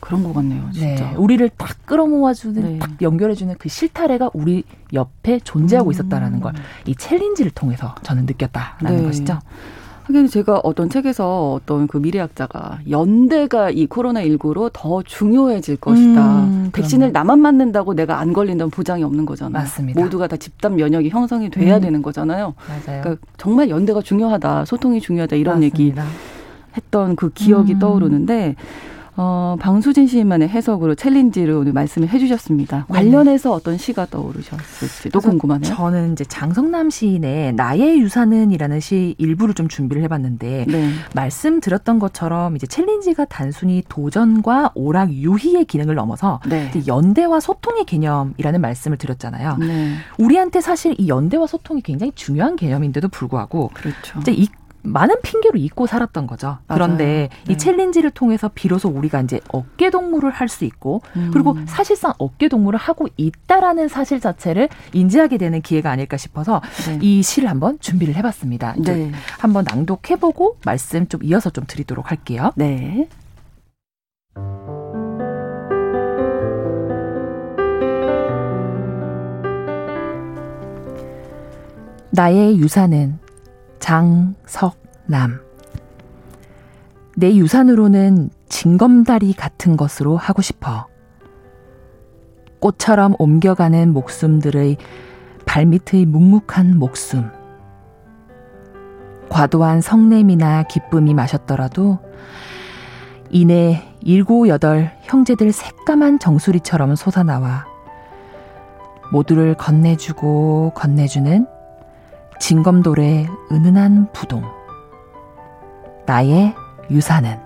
그런 것 같네요, 진짜. 네, 우리를 딱 끌어모아주는, 네. 딱 연결해주는 그 실타래가 우리 옆에 존재하고 음. 있었다라는 걸 이 챌린지를 통해서 저는 느꼈다라는 네. 것이죠. 하긴 제가 어떤 책에서 어떤 그 미래학자가 연대가 이 코로나19로 더 중요해질 것이다. 음, 백신을 나만 맞는다고 내가 안 걸린다는 보장이 없는 거잖아요. 맞습니다. 모두가 다 집단 면역이 형성이 돼야 음. 되는 거잖아요. 맞아요. 그러니까 정말 연대가 중요하다. 소통이 중요하다. 이런 맞습니다. 얘기 했던 그 기억이 음. 떠오르는데 어, 방수진 시인만의 해석으로 챌린지를 오늘 말씀을 해주셨습니다. 네. 관련해서 어떤 시가 떠오르셨을지도 궁금하네요. 저는 이제 장성남 시인의 나의 유산은이라는 시 일부를 좀 준비를 해봤는데 네. 말씀드렸던 것처럼 이제 챌린지가 단순히 도전과 오락 유희의 기능을 넘어서 네. 연대와 소통의 개념이라는 말씀을 드렸잖아요. 네. 우리한테 사실 이 연대와 소통이 굉장히 중요한 개념인데도 불구하고 그렇죠. 이제 이 많은 핑계로 잊고 살았던 거죠. 맞아요. 그런데 네. 이 챌린지를 통해서 비로소 우리가 이제 어깨 동무를 할 수 있고 음. 그리고 사실상 어깨 동무를 하고 있다라는 사실 자체를 인지하게 되는 기회가 아닐까 싶어서 네. 이 시를 한번 준비를 해봤습니다. 네. 한번 낭독해보고 말씀 좀 이어서 좀 드리도록 할게요. 네. 나의 유산은 장석남. 내 유산으로는 징검다리 같은 것으로 하고 싶어. 꽃처럼 옮겨가는 목숨들의 발밑의 묵묵한 목숨. 과도한 성냄이나 기쁨이 마셨더라도 이내 일곱 여덟 형제들 새까만 정수리처럼 솟아나와 모두를 건네주고 건네주는 진검돌의 은은한 부동. 나의 유산은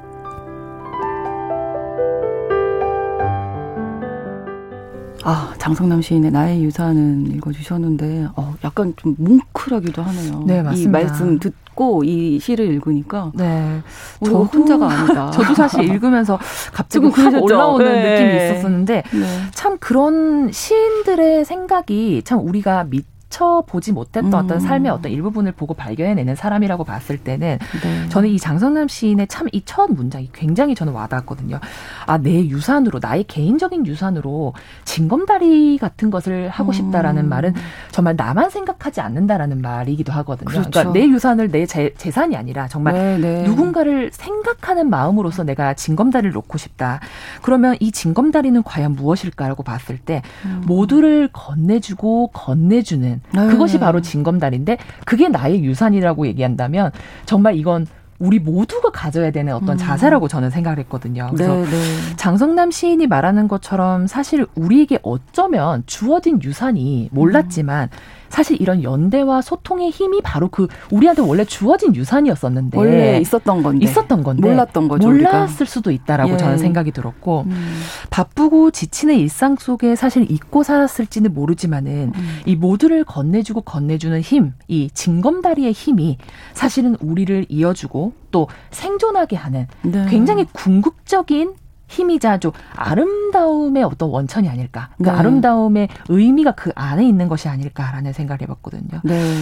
아, 장성남 시인의 나의 유산은 읽어주셨는데, 어, 약간 좀 뭉클하기도 하네요. 네, 맞습니다. 이 말씀 듣고 이 시를 읽으니까. 네. 저 혼자가 아니다. 저도 사실 읽으면서 갑자기 확 올라오는 네. 느낌이 있었었는데, 네. 참 그런 시인들의 생각이 참 우리가 믿 스쳐보지 못했던 음. 어떤 삶의 어떤 일부분을 보고 발견해내는 사람이라고 봤을 때는 네. 저는 이 장성남 시인의 참 이 첫 문장이 굉장히 저는 와닿았거든요. 아, 내 유산으로, 나의 개인적인 유산으로 징검다리 같은 것을 하고 음. 싶다라는 말은 정말 나만 생각하지 않는다라는 말이기도 하거든요. 그렇죠. 그러니까 내 유산을 내 재, 재산이 아니라 정말 네, 네. 누군가를 생각하는 마음으로서 내가 징검다리를 놓고 싶다. 그러면 이 징검다리는 과연 무엇일까라고 봤을 때 음. 모두를 건네주고 건네주는 네. 그것이 바로 징검다리인데 그게 나의 유산이라고 얘기한다면 정말 이건 우리 모두가 가져야 되는 어떤 음. 자세라고 저는 생각을 했거든요. 그래서 네, 네. 장성남 시인이 말하는 것처럼 사실 우리에게 어쩌면 주어진 유산이 몰랐지만 음. 사실 이런 연대와 소통의 힘이 바로 그 우리한테 원래 주어진 유산이었었는데 원래 있었던 건데 있었던 건데 몰랐던 거죠. 몰랐을 우리가. 수도 있다라고 예. 저는 생각이 들었고 음. 바쁘고 지치는 일상 속에 사실 잊고 살았을지는 모르지만은 음. 이 모두를 건네주고 건네주는 힘, 이 징검다리의 힘이 사실은 우리를 이어주고 또 생존하게 하는 네. 굉장히 궁극적인 힘이자 좀 아름다움의 어떤 원천이 아닐까. 그 네. 아름다움의 의미가 그 안에 있는 것이 아닐까라는 생각을 해봤거든요. 네.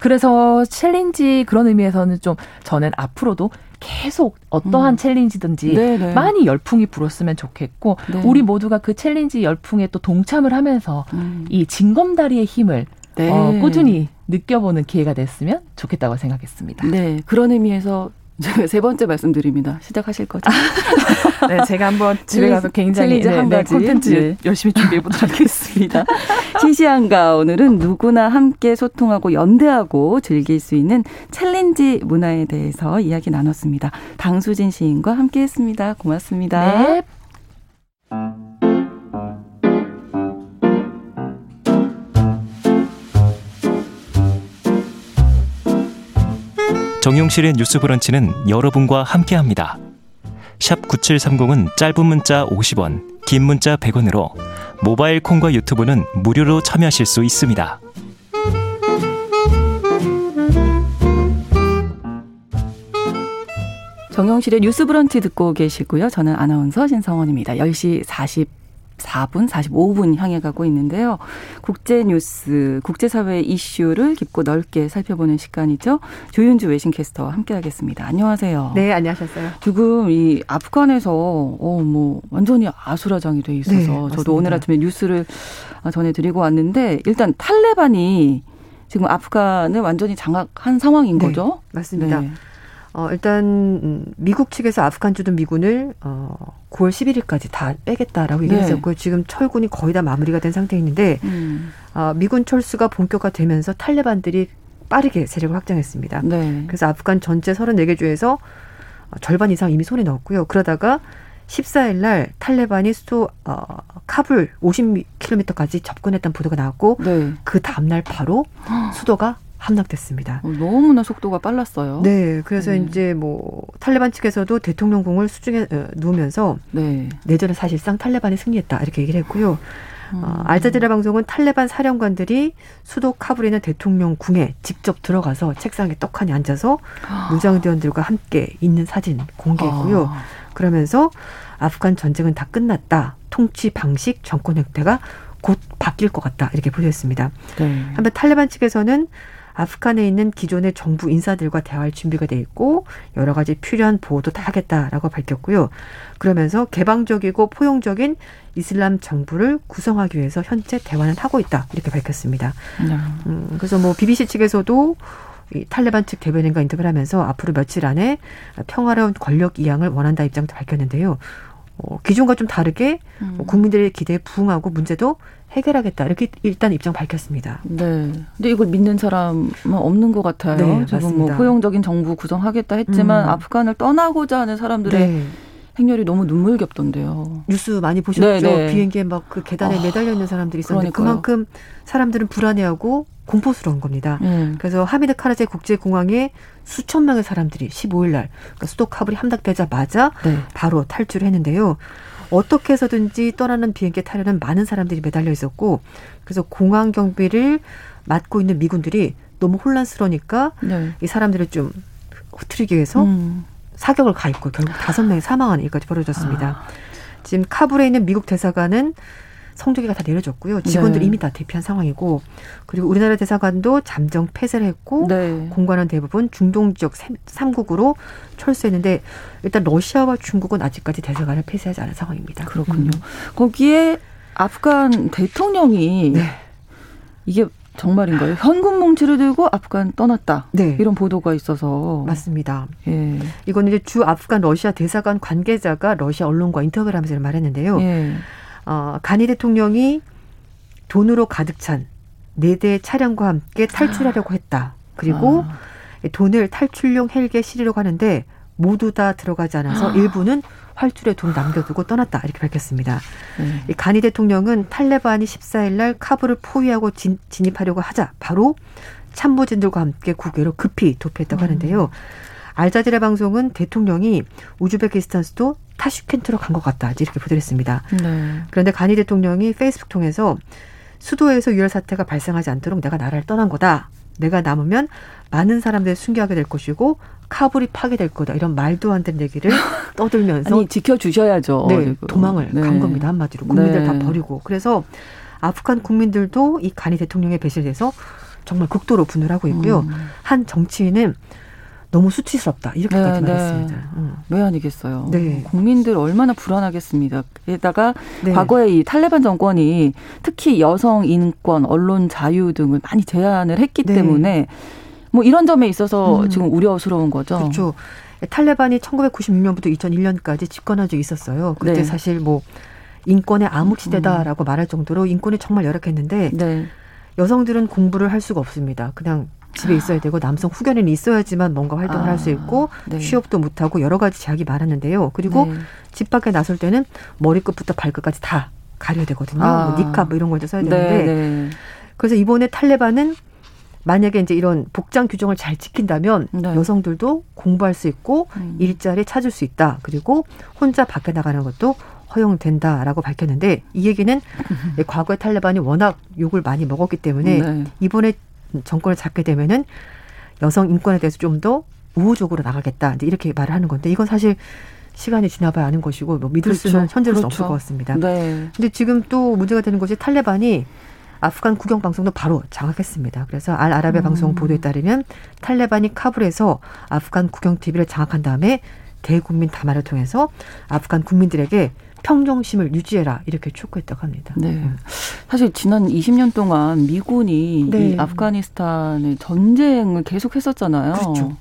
그래서 챌린지 그런 의미에서는 좀 저는 앞으로도 계속 어떠한 음. 챌린지든지 네네. 네. 많이 열풍이 불었으면 좋겠고 네. 우리 모두가 그 챌린지 열풍에 또 동참을 하면서 음. 이 징검다리의 힘을 네. 어, 꾸준히 느껴보는 기회가 됐으면 좋겠다고 생각했습니다. 네, 그런 의미에서 세 번째 말씀드립니다. 시작하실 거죠? 네, 제가 한번 집에 가서 굉장히 챌린지 한 네, 가지 콘텐츠 네. 열심히 준비해 보도록 하겠습니다. 시시각각 오늘은 누구나 함께 소통하고 연대하고 즐길 수 있는 챌린지 문화에 대해서 이야기 나눴습니다. 방수진 시인과 함께했습니다. 고맙습니다. 네. 정용실의 뉴스 브런치는 여러분과 함께합니다. 샵 9730은 짧은 문자 50원, 긴 문자 100원으로 모바일 콩과 유튜브는 무료로 참여하실 수 있습니다. 정영실의 뉴스 브런치 듣고 계시고요. 저는 아나운서 신성원입니다. 10시 44분, 45분 향해 가고 있는데요. 국제 뉴스, 국제사회 이슈를 깊고 넓게 살펴보는 시간이죠. 조윤주 외신캐스터와 함께 하겠습니다. 안녕하세요. 네, 안녕하셨어요. 지금 이 아프간에서 어, 뭐, 완전히 아수라장이 돼 있어서 네, 저도 오늘 아침에 뉴스를 전해드리고 왔는데 일단 탈레반이 지금 아프간을 완전히 장악한 상황인 네, 거죠? 맞습니다. 네. 어, 일단 음, 미국 측에서 아프간 주둔 미군을 어, 9월 11일까지 다 빼겠다라고 얘기했었고요. 네. 지금 철군이 거의 다 마무리가 된 상태인데 음. 어, 미군 철수가 본격화되면서 탈레반들이 빠르게 세력을 확장했습니다. 네. 그래서 아프간 전체 34개 주에서 절반 이상 이미 손에 넣었고요. 그러다가 14일 날 탈레반이 수도 어, 카불 50km까지 접근했다는 보도가 나왔고 네. 그 다음 날 바로 수도가 함락됐습니다. 어, 너무나 속도가 빨랐어요. 네, 그래서 네. 이제 뭐 탈레반 측에서도 대통령궁을 수중에 어, 누우면서 네. 내전에 사실상 탈레반이 승리했다 이렇게 얘기를 했고요. 음. 어, 알자지라 방송은 탈레반 사령관들이 수도 카불에 있는 대통령궁에 직접 들어가서 책상에 떡하니 앉아서 무장대원들과 함께 있는 사진 공개했고요. 아. 그러면서 아프간 전쟁은 다 끝났다. 통치 방식, 정권 형태가 곧 바뀔 것 같다. 이렇게 보도했습니다. 네. 한편 탈레반 측에서는 아프간에 있는 기존의 정부 인사들과 대화할 준비가 돼 있고 여러 가지 필요한 보호도 다 하겠다라고 밝혔고요. 그러면서 개방적이고 포용적인 이슬람 정부를 구성하기 위해서 현재 대화는 하고 있다 이렇게 밝혔습니다. 네. 음, 그래서 뭐 BBC 측에서도 이 탈레반 측 대변인과 인터뷰를 하면서 앞으로 며칠 안에 평화로운 권력 이양을 원한다 입장도 밝혔는데요. 어, 기존과 좀 다르게 음. 국민들의 기대에 부응하고 문제도 해결하겠다 이렇게 일단 입장 밝혔습니다. 네. 근데 이걸 믿는 사람은 없는 것 같아요. 네, 지금 뭐 포용적인 정부 구성하겠다 했지만 음. 아프간을 떠나고자 하는 사람들의 네. 행렬이 너무 눈물겹던데요. 뉴스 많이 보셨죠? 네, 네. 비행기에 막 그 계단에 아, 매달려 있는 사람들이 있었는데 그러니까요. 그만큼 사람들은 불안해하고 공포스러운 겁니다. 음. 그래서 하미드 카라제 국제공항에 수천 명의 사람들이 15일 날 그러니까 수도 카불이 함락되자마자 네. 바로 탈출했는데요. 어떻게 해서든지 떠나는 비행기에 타려는 많은 사람들이 매달려 있었고 그래서 공항 경비를 맡고 있는 미군들이 너무 혼란스러우니까 네. 이 사람들을 좀 흐트리기 위해서 음. 사격을 가했고 결국 다섯 명이 사망하는 일까지 벌어졌습니다. 아. 지금 카불에 있는 미국 대사관은 성조기가 다 내려졌고요. 직원들 네. 이미 다 대피한 상황이고 그리고 우리나라 대사관도 잠정 폐쇄를 했고 네. 공관은 대부분 중동 지역 3국으로 철수했는데 일단 러시아와 중국은 아직까지 대사관을 폐쇄하지 않은 상황입니다. 그렇군요. 음. 거기에 아프간 대통령이 네. 이게 정말인가요? 현금 뭉치를 들고 아프간 떠났다. 네. 이런 보도가 있어서 맞습니다. 예. 이건 이제 주 아프간 러시아 대사관 관계자가 러시아 언론과 인터뷰를 하면서 말했는데요. 예. 어, 가니 대통령이 돈으로 가득 찬네 대의 차량과 함께 탈출하려고 했다. 그리고 아. 돈을 탈출용 헬기에 실으려고 하는데 모두 다 들어가지 않아서 아. 일부는 활출에 돈 남겨두고 떠났다 이렇게 밝혔습니다. 네. 가니 대통령은 탈레반이 14일 날 카불을 포위하고 진, 입하려고 하자 바로 참모진들과 함께 국외로 급히 도피했다고 음. 하는데요. 알자지라 방송은 대통령이 우즈베키스탄 수도 타슈켄트로 간 것 같다 이렇게 보도를 했습니다. 네. 그런데 가니 대통령이 페이스북 통해서 수도에서 유혈 사태가 발생하지 않도록 내가 나라를 떠난 거다. 내가 남으면 많은 사람들이 순교하게 될 것이고 카불이 파괴될 거다 이런 말도 안 되는 얘기를 떠들면서 아니 지켜주셔야죠. 네, 도망을 네. 간 겁니다 한마디로 국민들 네. 다 버리고 그래서 아프간 국민들도 이 가니 대통령의 배신에 대해서 정말 극도로 분노를 하고 있고요. 음. 한 정치인은 너무 수치스럽다 이렇게까지 네, 네. 말했습니다. 네. 음. 왜 아니겠어요. 네. 국민들 얼마나 불안하겠습니다. 게다가 네. 과거에 이 탈레반 정권이 특히 여성 인권, 언론 자유 등을 많이 제한을 했기 네. 때문에 뭐 이런 점에 있어서 음. 지금 우려스러운 거죠. 그렇죠. 탈레반이 1996년부터 2001년까지 집권한 적이 있었어요. 그때 네. 사실 뭐 인권의 암흑시대다라고 음. 말할 정도로 인권이 정말 열악했는데 여성들은 공부를 할 수가 없습니다. 그냥 집에 있어야 되고 남성 후견인이 있어야지만 뭔가 활동을 아, 할수 있고 네. 취업도 못하고 여러 가지 제약이 많았는데요. 그리고 네. 집 밖에 나설 때는 머리끝부터 발끝까지 다 가려야 되거든요. 아. 뭐 니카 뭐 이런 걸 써야 되는데 네, 네, 그래서 이번에 탈레반은 만약에 이제 이런 복장 규정을 잘 지킨다면 네. 여성들도 공부할 수 있고 음. 일자리 찾을 수 있다. 그리고 혼자 밖에 나가는 것도 허용된다라고 밝혔는데 이 얘기는 과거에 탈레반이 워낙 욕을 많이 먹었기 때문에 네. 이번에 정권을 잡게 되면은 여성 인권에 대해서 좀 더 우호적으로 나가겠다 이렇게 말을 하는 건데 이건 사실 시간이 지나봐야 아는 것이고 뭐 믿을 그렇죠. 수는 현재로서 그렇죠. 없을 것 같습니다. 네. 근데 지금 또 문제가 되는 것이 탈레반이 아프간 국영 방송도 바로 장악했습니다. 그래서 알 아라비아 음. 방송 보도에 따르면 탈레반이 카불에서 아프간 국영 TV를 장악한 다음에 대국민 담화를 통해서 아프간 국민들에게 평정심을 유지해라 이렇게 촉구했다고 합니다. 네. 음. 사실 지난 20년 동안 미군이 네. 이 아프가니스탄의 전쟁을 계속했었잖아요. 그렇죠.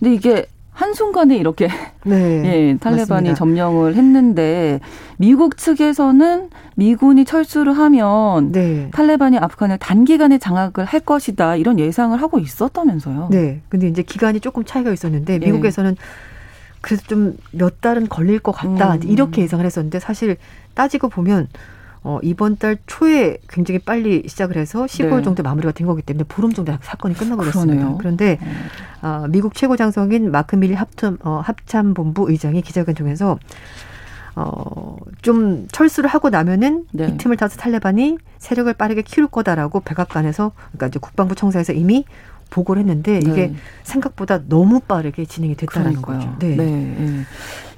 근데 이게 한순간에 이렇게 네, 예, 탈레반이 맞습니다. 점령을 했는데 미국 측에서는 미군이 철수를 하면 네. 탈레반이 아프간을 단기간에 장악을 할 것이다 이런 예상을 하고 있었다면서요. 네. 근데 이제 기간이 조금 차이가 있었는데 예. 미국에서는 그래서 좀 몇 달은 걸릴 것 같다 음. 이렇게 예상을 했었는데 사실 따지고 보면 어, 이번 달 초에 굉장히 빨리 시작을 해서 15일 네. 정도 마무리가 된 거기 때문에 보름 정도 사건이 끝나버렸습니다. 그런데 어, 미국 최고 장성인 마크 밀리 합참, 어, 합참본부 의장이 기자회견 통해서 어, 좀 철수를 하고 나면은 네. 이 틈을 타서 탈레반이 세력을 빠르게 키울 거다라고 백악관에서 그러니까 이제 국방부 청사에서 이미 보고를 했는데 네. 이게 생각보다 너무 빠르게 진행이 됐다는 거죠. 네. 네. 네.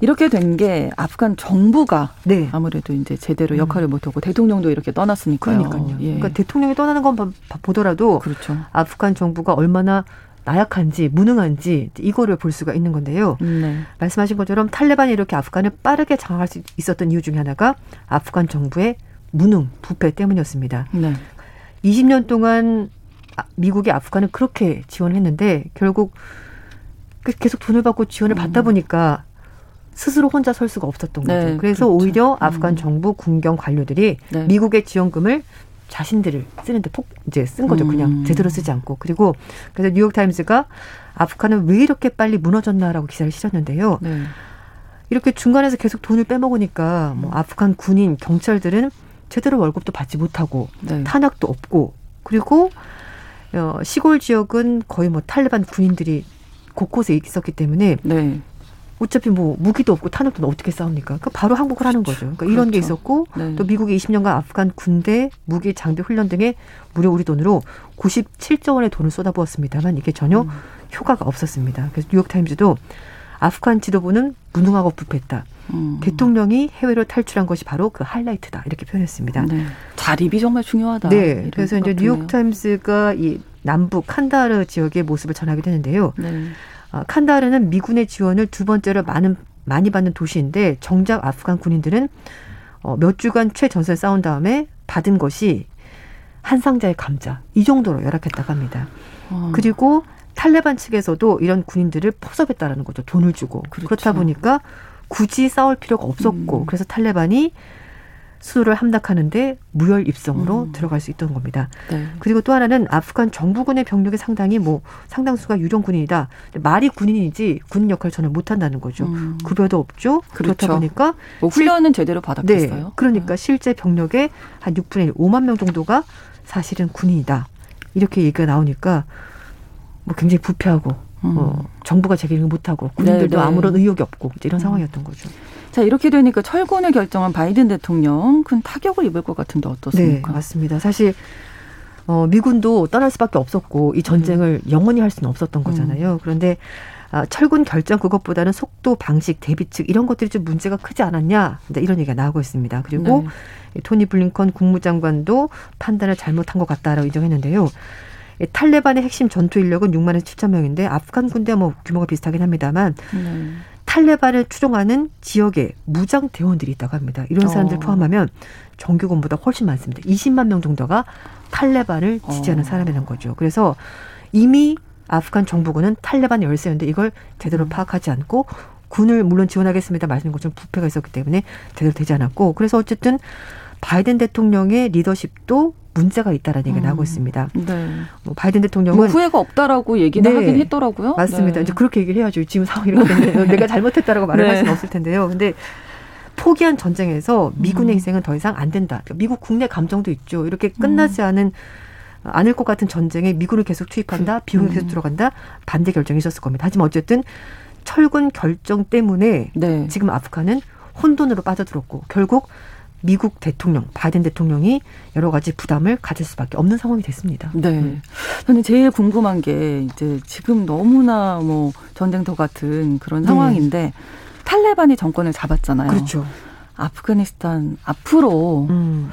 이렇게 된 게 아프간 정부가 네. 아무래도 이제 제대로 역할을 음. 못하고 대통령도 이렇게 떠났으니까요. 그러니까요. 예. 그러니까 대통령이 떠나는 건 보더라도 그렇죠. 아프간 정부가 얼마나 나약한지 무능한지 이거를 볼 수가 있는 건데요. 네. 말씀하신 것처럼 탈레반이 이렇게 아프간을 빠르게 장악할 수 있었던 이유 중에 하나가 아프간 정부의 무능, 부패 때문이었습니다. 네. 20년 동안 아, 미국이 아프간을 그렇게 지원했는데 결국 그 계속 돈을 받고 지원을 받다 음. 보니까 스스로 혼자 설 수가 없었던 거죠. 네, 그래서 그렇죠. 오히려 아프간 음. 정부 군경 관료들이 네. 미국의 지원금을 자신들을 쓰는데 폭 이제 쓴 거죠. 그냥 음. 제대로 쓰지 않고. 그리고 그래서 뉴욕 타임즈가 아프간은 왜 이렇게 빨리 무너졌나라고 기사를 실었는데요. 네. 이렇게 중간에서 계속 돈을 빼먹으니까 뭐 아프간 군인 경찰들은 제대로 월급도 받지 못하고 네. 탄약도 없고 그리고 어, 시골 지역은 거의 뭐 탈레반 군인들이 곳곳에 있었기 때문에 네. 어차피 뭐 무기도 없고 탄약도 어떻게 싸웁니까? 그러니까 바로 항복을 하는 거죠. 그러니까 이런 그렇죠. 게 있었고 네. 또 미국이 20년간 아프간 군대 무기 장비 훈련 등에 무려 우리 돈으로 97조 원의 돈을 쏟아부었습니다만 이게 전혀 음. 효과가 없었습니다. 그래서 뉴욕 타임즈도 아프간 지도부는 무능하고 부패했다. 음. 대통령이 해외로 탈출한 것이 바로 그 하이라이트다 이렇게 표현했습니다. 네. 자립이 정말 중요하다. 네. 그래서 이제 뉴욕 타임스가 이 남부 칸다하르 지역의 모습을 전하게 되는데요. 네. 아, 칸다하르는 미군의 지원을 두 번째로 많은 많이 받는 도시인데 정작 아프간 군인들은 어, 몇 주간 최전선에 싸운 다음에 받은 것이 한 상자의 감자 이 정도로 열악했다고 합니다. 어. 그리고 탈레반 측에서도 이런 군인들을 포섭했다라는 거죠. 돈을 주고 그렇죠. 그렇다 보니까 굳이 싸울 필요가 없었고 음. 그래서 탈레반이 수도를 함락하는데 무혈 입성으로 음. 들어갈 수 있던 겁니다. 네. 그리고 또 하나는 아프간 정부군의 병력이 상당히 뭐 상당수가 유령 군인이다. 말이 군인이지 군인 역할 을 전혀 못한다는 거죠. 음. 급여도 없죠. 그렇죠. 그렇다 보니까 뭐 훈련은 제대로 받았겠어요. 네. 그러니까 네. 실제 병력의 한 6분의 1, 5만 명 정도가 사실은 군인이다. 이렇게 얘기가 나오니까 뭐 굉장히 부패하고 음. 어, 정부가 제기를 못하고 군인들도 네, 네. 아무런 의욕이 없고 이런 음. 상황이었던 거죠. 자 이렇게 되니까 철군을 결정한 바이든 대통령 큰 타격을 입을 것 같은데 어떻습니까? 네, 맞습니다. 사실 어, 미군도 떠날 수밖에 없었고 이 전쟁을 음. 영원히 할 수는 없었던 거잖아요. 음. 그런데 아, 철군 결정 그것보다는 속도, 방식, 대비 측 이런 것들이 좀 문제가 크지 않았냐 이런 얘기가 나오고 있습니다. 그리고 네. 토니 블링컨 국무장관도 판단을 잘못한 것 같다라고 인정했는데요. 탈레반의 핵심 전투 인력은 6만 7천 명인데 아프간 군대 뭐 규모가 비슷하긴 합니다만 네. 탈레반을 추종하는 지역에 무장 대원들이 있다고 합니다. 이런 사람들 어. 포함하면 정규군보다 훨씬 많습니다. 20만 명 정도가 탈레반을 지지하는 어. 사람이라는 거죠. 그래서 이미 아프간 정부군은 탈레반 열세였는데 이걸 제대로 음. 파악하지 않고 군을 물론 지원하겠습니다. 말씀인 것처럼 부패가 있었기 때문에 제대로 되지 않았고 그래서 어쨌든 바이든 대통령의 리더십도 문제가 있다라는 얘기가 음. 나오고 있습니다. 네. 뭐 바이든 대통령은 뭐 후회가 없다라고 얘기는 네. 하긴 했더라고요. 맞습니다. 네. 이제 그렇게 얘기를 해야죠. 지금 상황이 이렇게 되면 내가 잘못했다라고 말을 할 네. 수는 없을 텐데요. 근데 포기한 전쟁에서 미군의 음. 희생은 더 이상 안 된다. 그러니까 미국 국내 감정도 있죠. 이렇게 끝나지 음. 않은 않을 것 같은 전쟁에 미군을 계속 투입한다, 그, 비용이 계속 음. 들어간다 반대 결정이 있었을 겁니다. 하지만 어쨌든 철군 결정 때문에 네. 지금 아프간은 혼돈으로 빠져들었고 결국 미국 대통령 바이든 대통령이 여러 가지 부담을 가질 수밖에 없는 상황이 됐습니다. 네. 음. 저는 제일 궁금한 게 이제 지금 너무나 뭐 전쟁터 같은 그런 네. 상황인데 탈레반이 정권을 잡았잖아요. 그렇죠. 아프가니스탄 앞으로 음.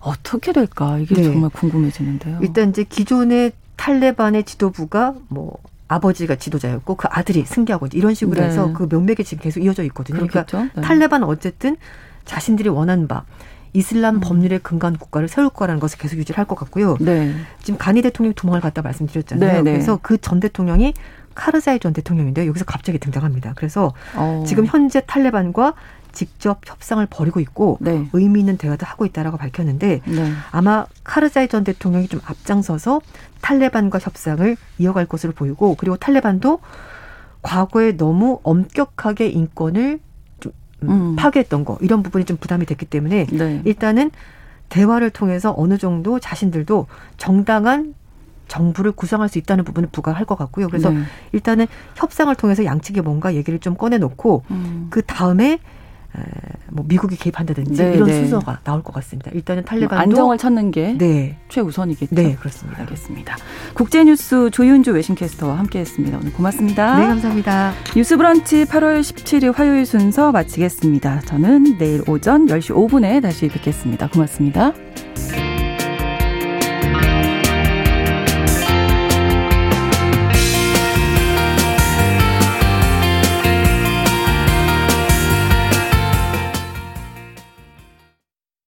어떻게 될까 이게 네. 정말 궁금해지는데요. 일단 이제 기존의 탈레반의 지도부가 뭐 아버지가 지도자였고 그 아들이 승계하고 이런 식으로 네. 해서 그 명맥이 지금 계속 이어져 있거든요. 그러니까 그렇겠죠? 그러니까 네. 탈레반은 어쨌든 자신들이 원하는 바 이슬람 음. 법률의 근간 국가를 세울 거라는 것을 계속 유지를 할것 같고요. 네. 지금 가니 대통령이 도망을 갔다 말씀드렸잖아요. 네, 네. 그래서 그 전 대통령이 카르자이 전 대통령인데 여기서 갑자기 등장합니다. 그래서 어. 지금 현재 탈레반과 직접 협상을 벌이고 있고 네. 의미 있는 대화도 하고 있다라고 밝혔는데 네. 아마 카르자이 전 대통령이 좀 앞장서서 탈레반과 협상을 이어갈 것으로 보이고 그리고 탈레반도 과거에 너무 엄격하게 인권을 음. 파괴했던 거 이런 부분이 좀 부담이 됐기 때문에 네. 일단은 대화를 통해서 어느 정도 자신들도 정당한 정부를 구성할 수 있다는 부분을 부각할 것 같고요. 그래서 네. 일단은 협상을 통해서 양측에 뭔가 얘기를 좀 꺼내놓고 음. 그 다음에 뭐 미국이 개입한다든지 네, 이런 네. 순서가 나올 것 같습니다. 일단은 탈레반도 안정을 찾는 게 네. 최우선이겠죠. 네, 그렇습니다. 알겠습니다. 국제뉴스 조윤주 외신캐스터와 함께했습니다. 오늘 고맙습니다. 네, 감사합니다. 뉴스브런치 8월 17일 화요일 순서 마치겠습니다. 저는 내일 오전 10시 5분에 다시 뵙겠습니다. 고맙습니다.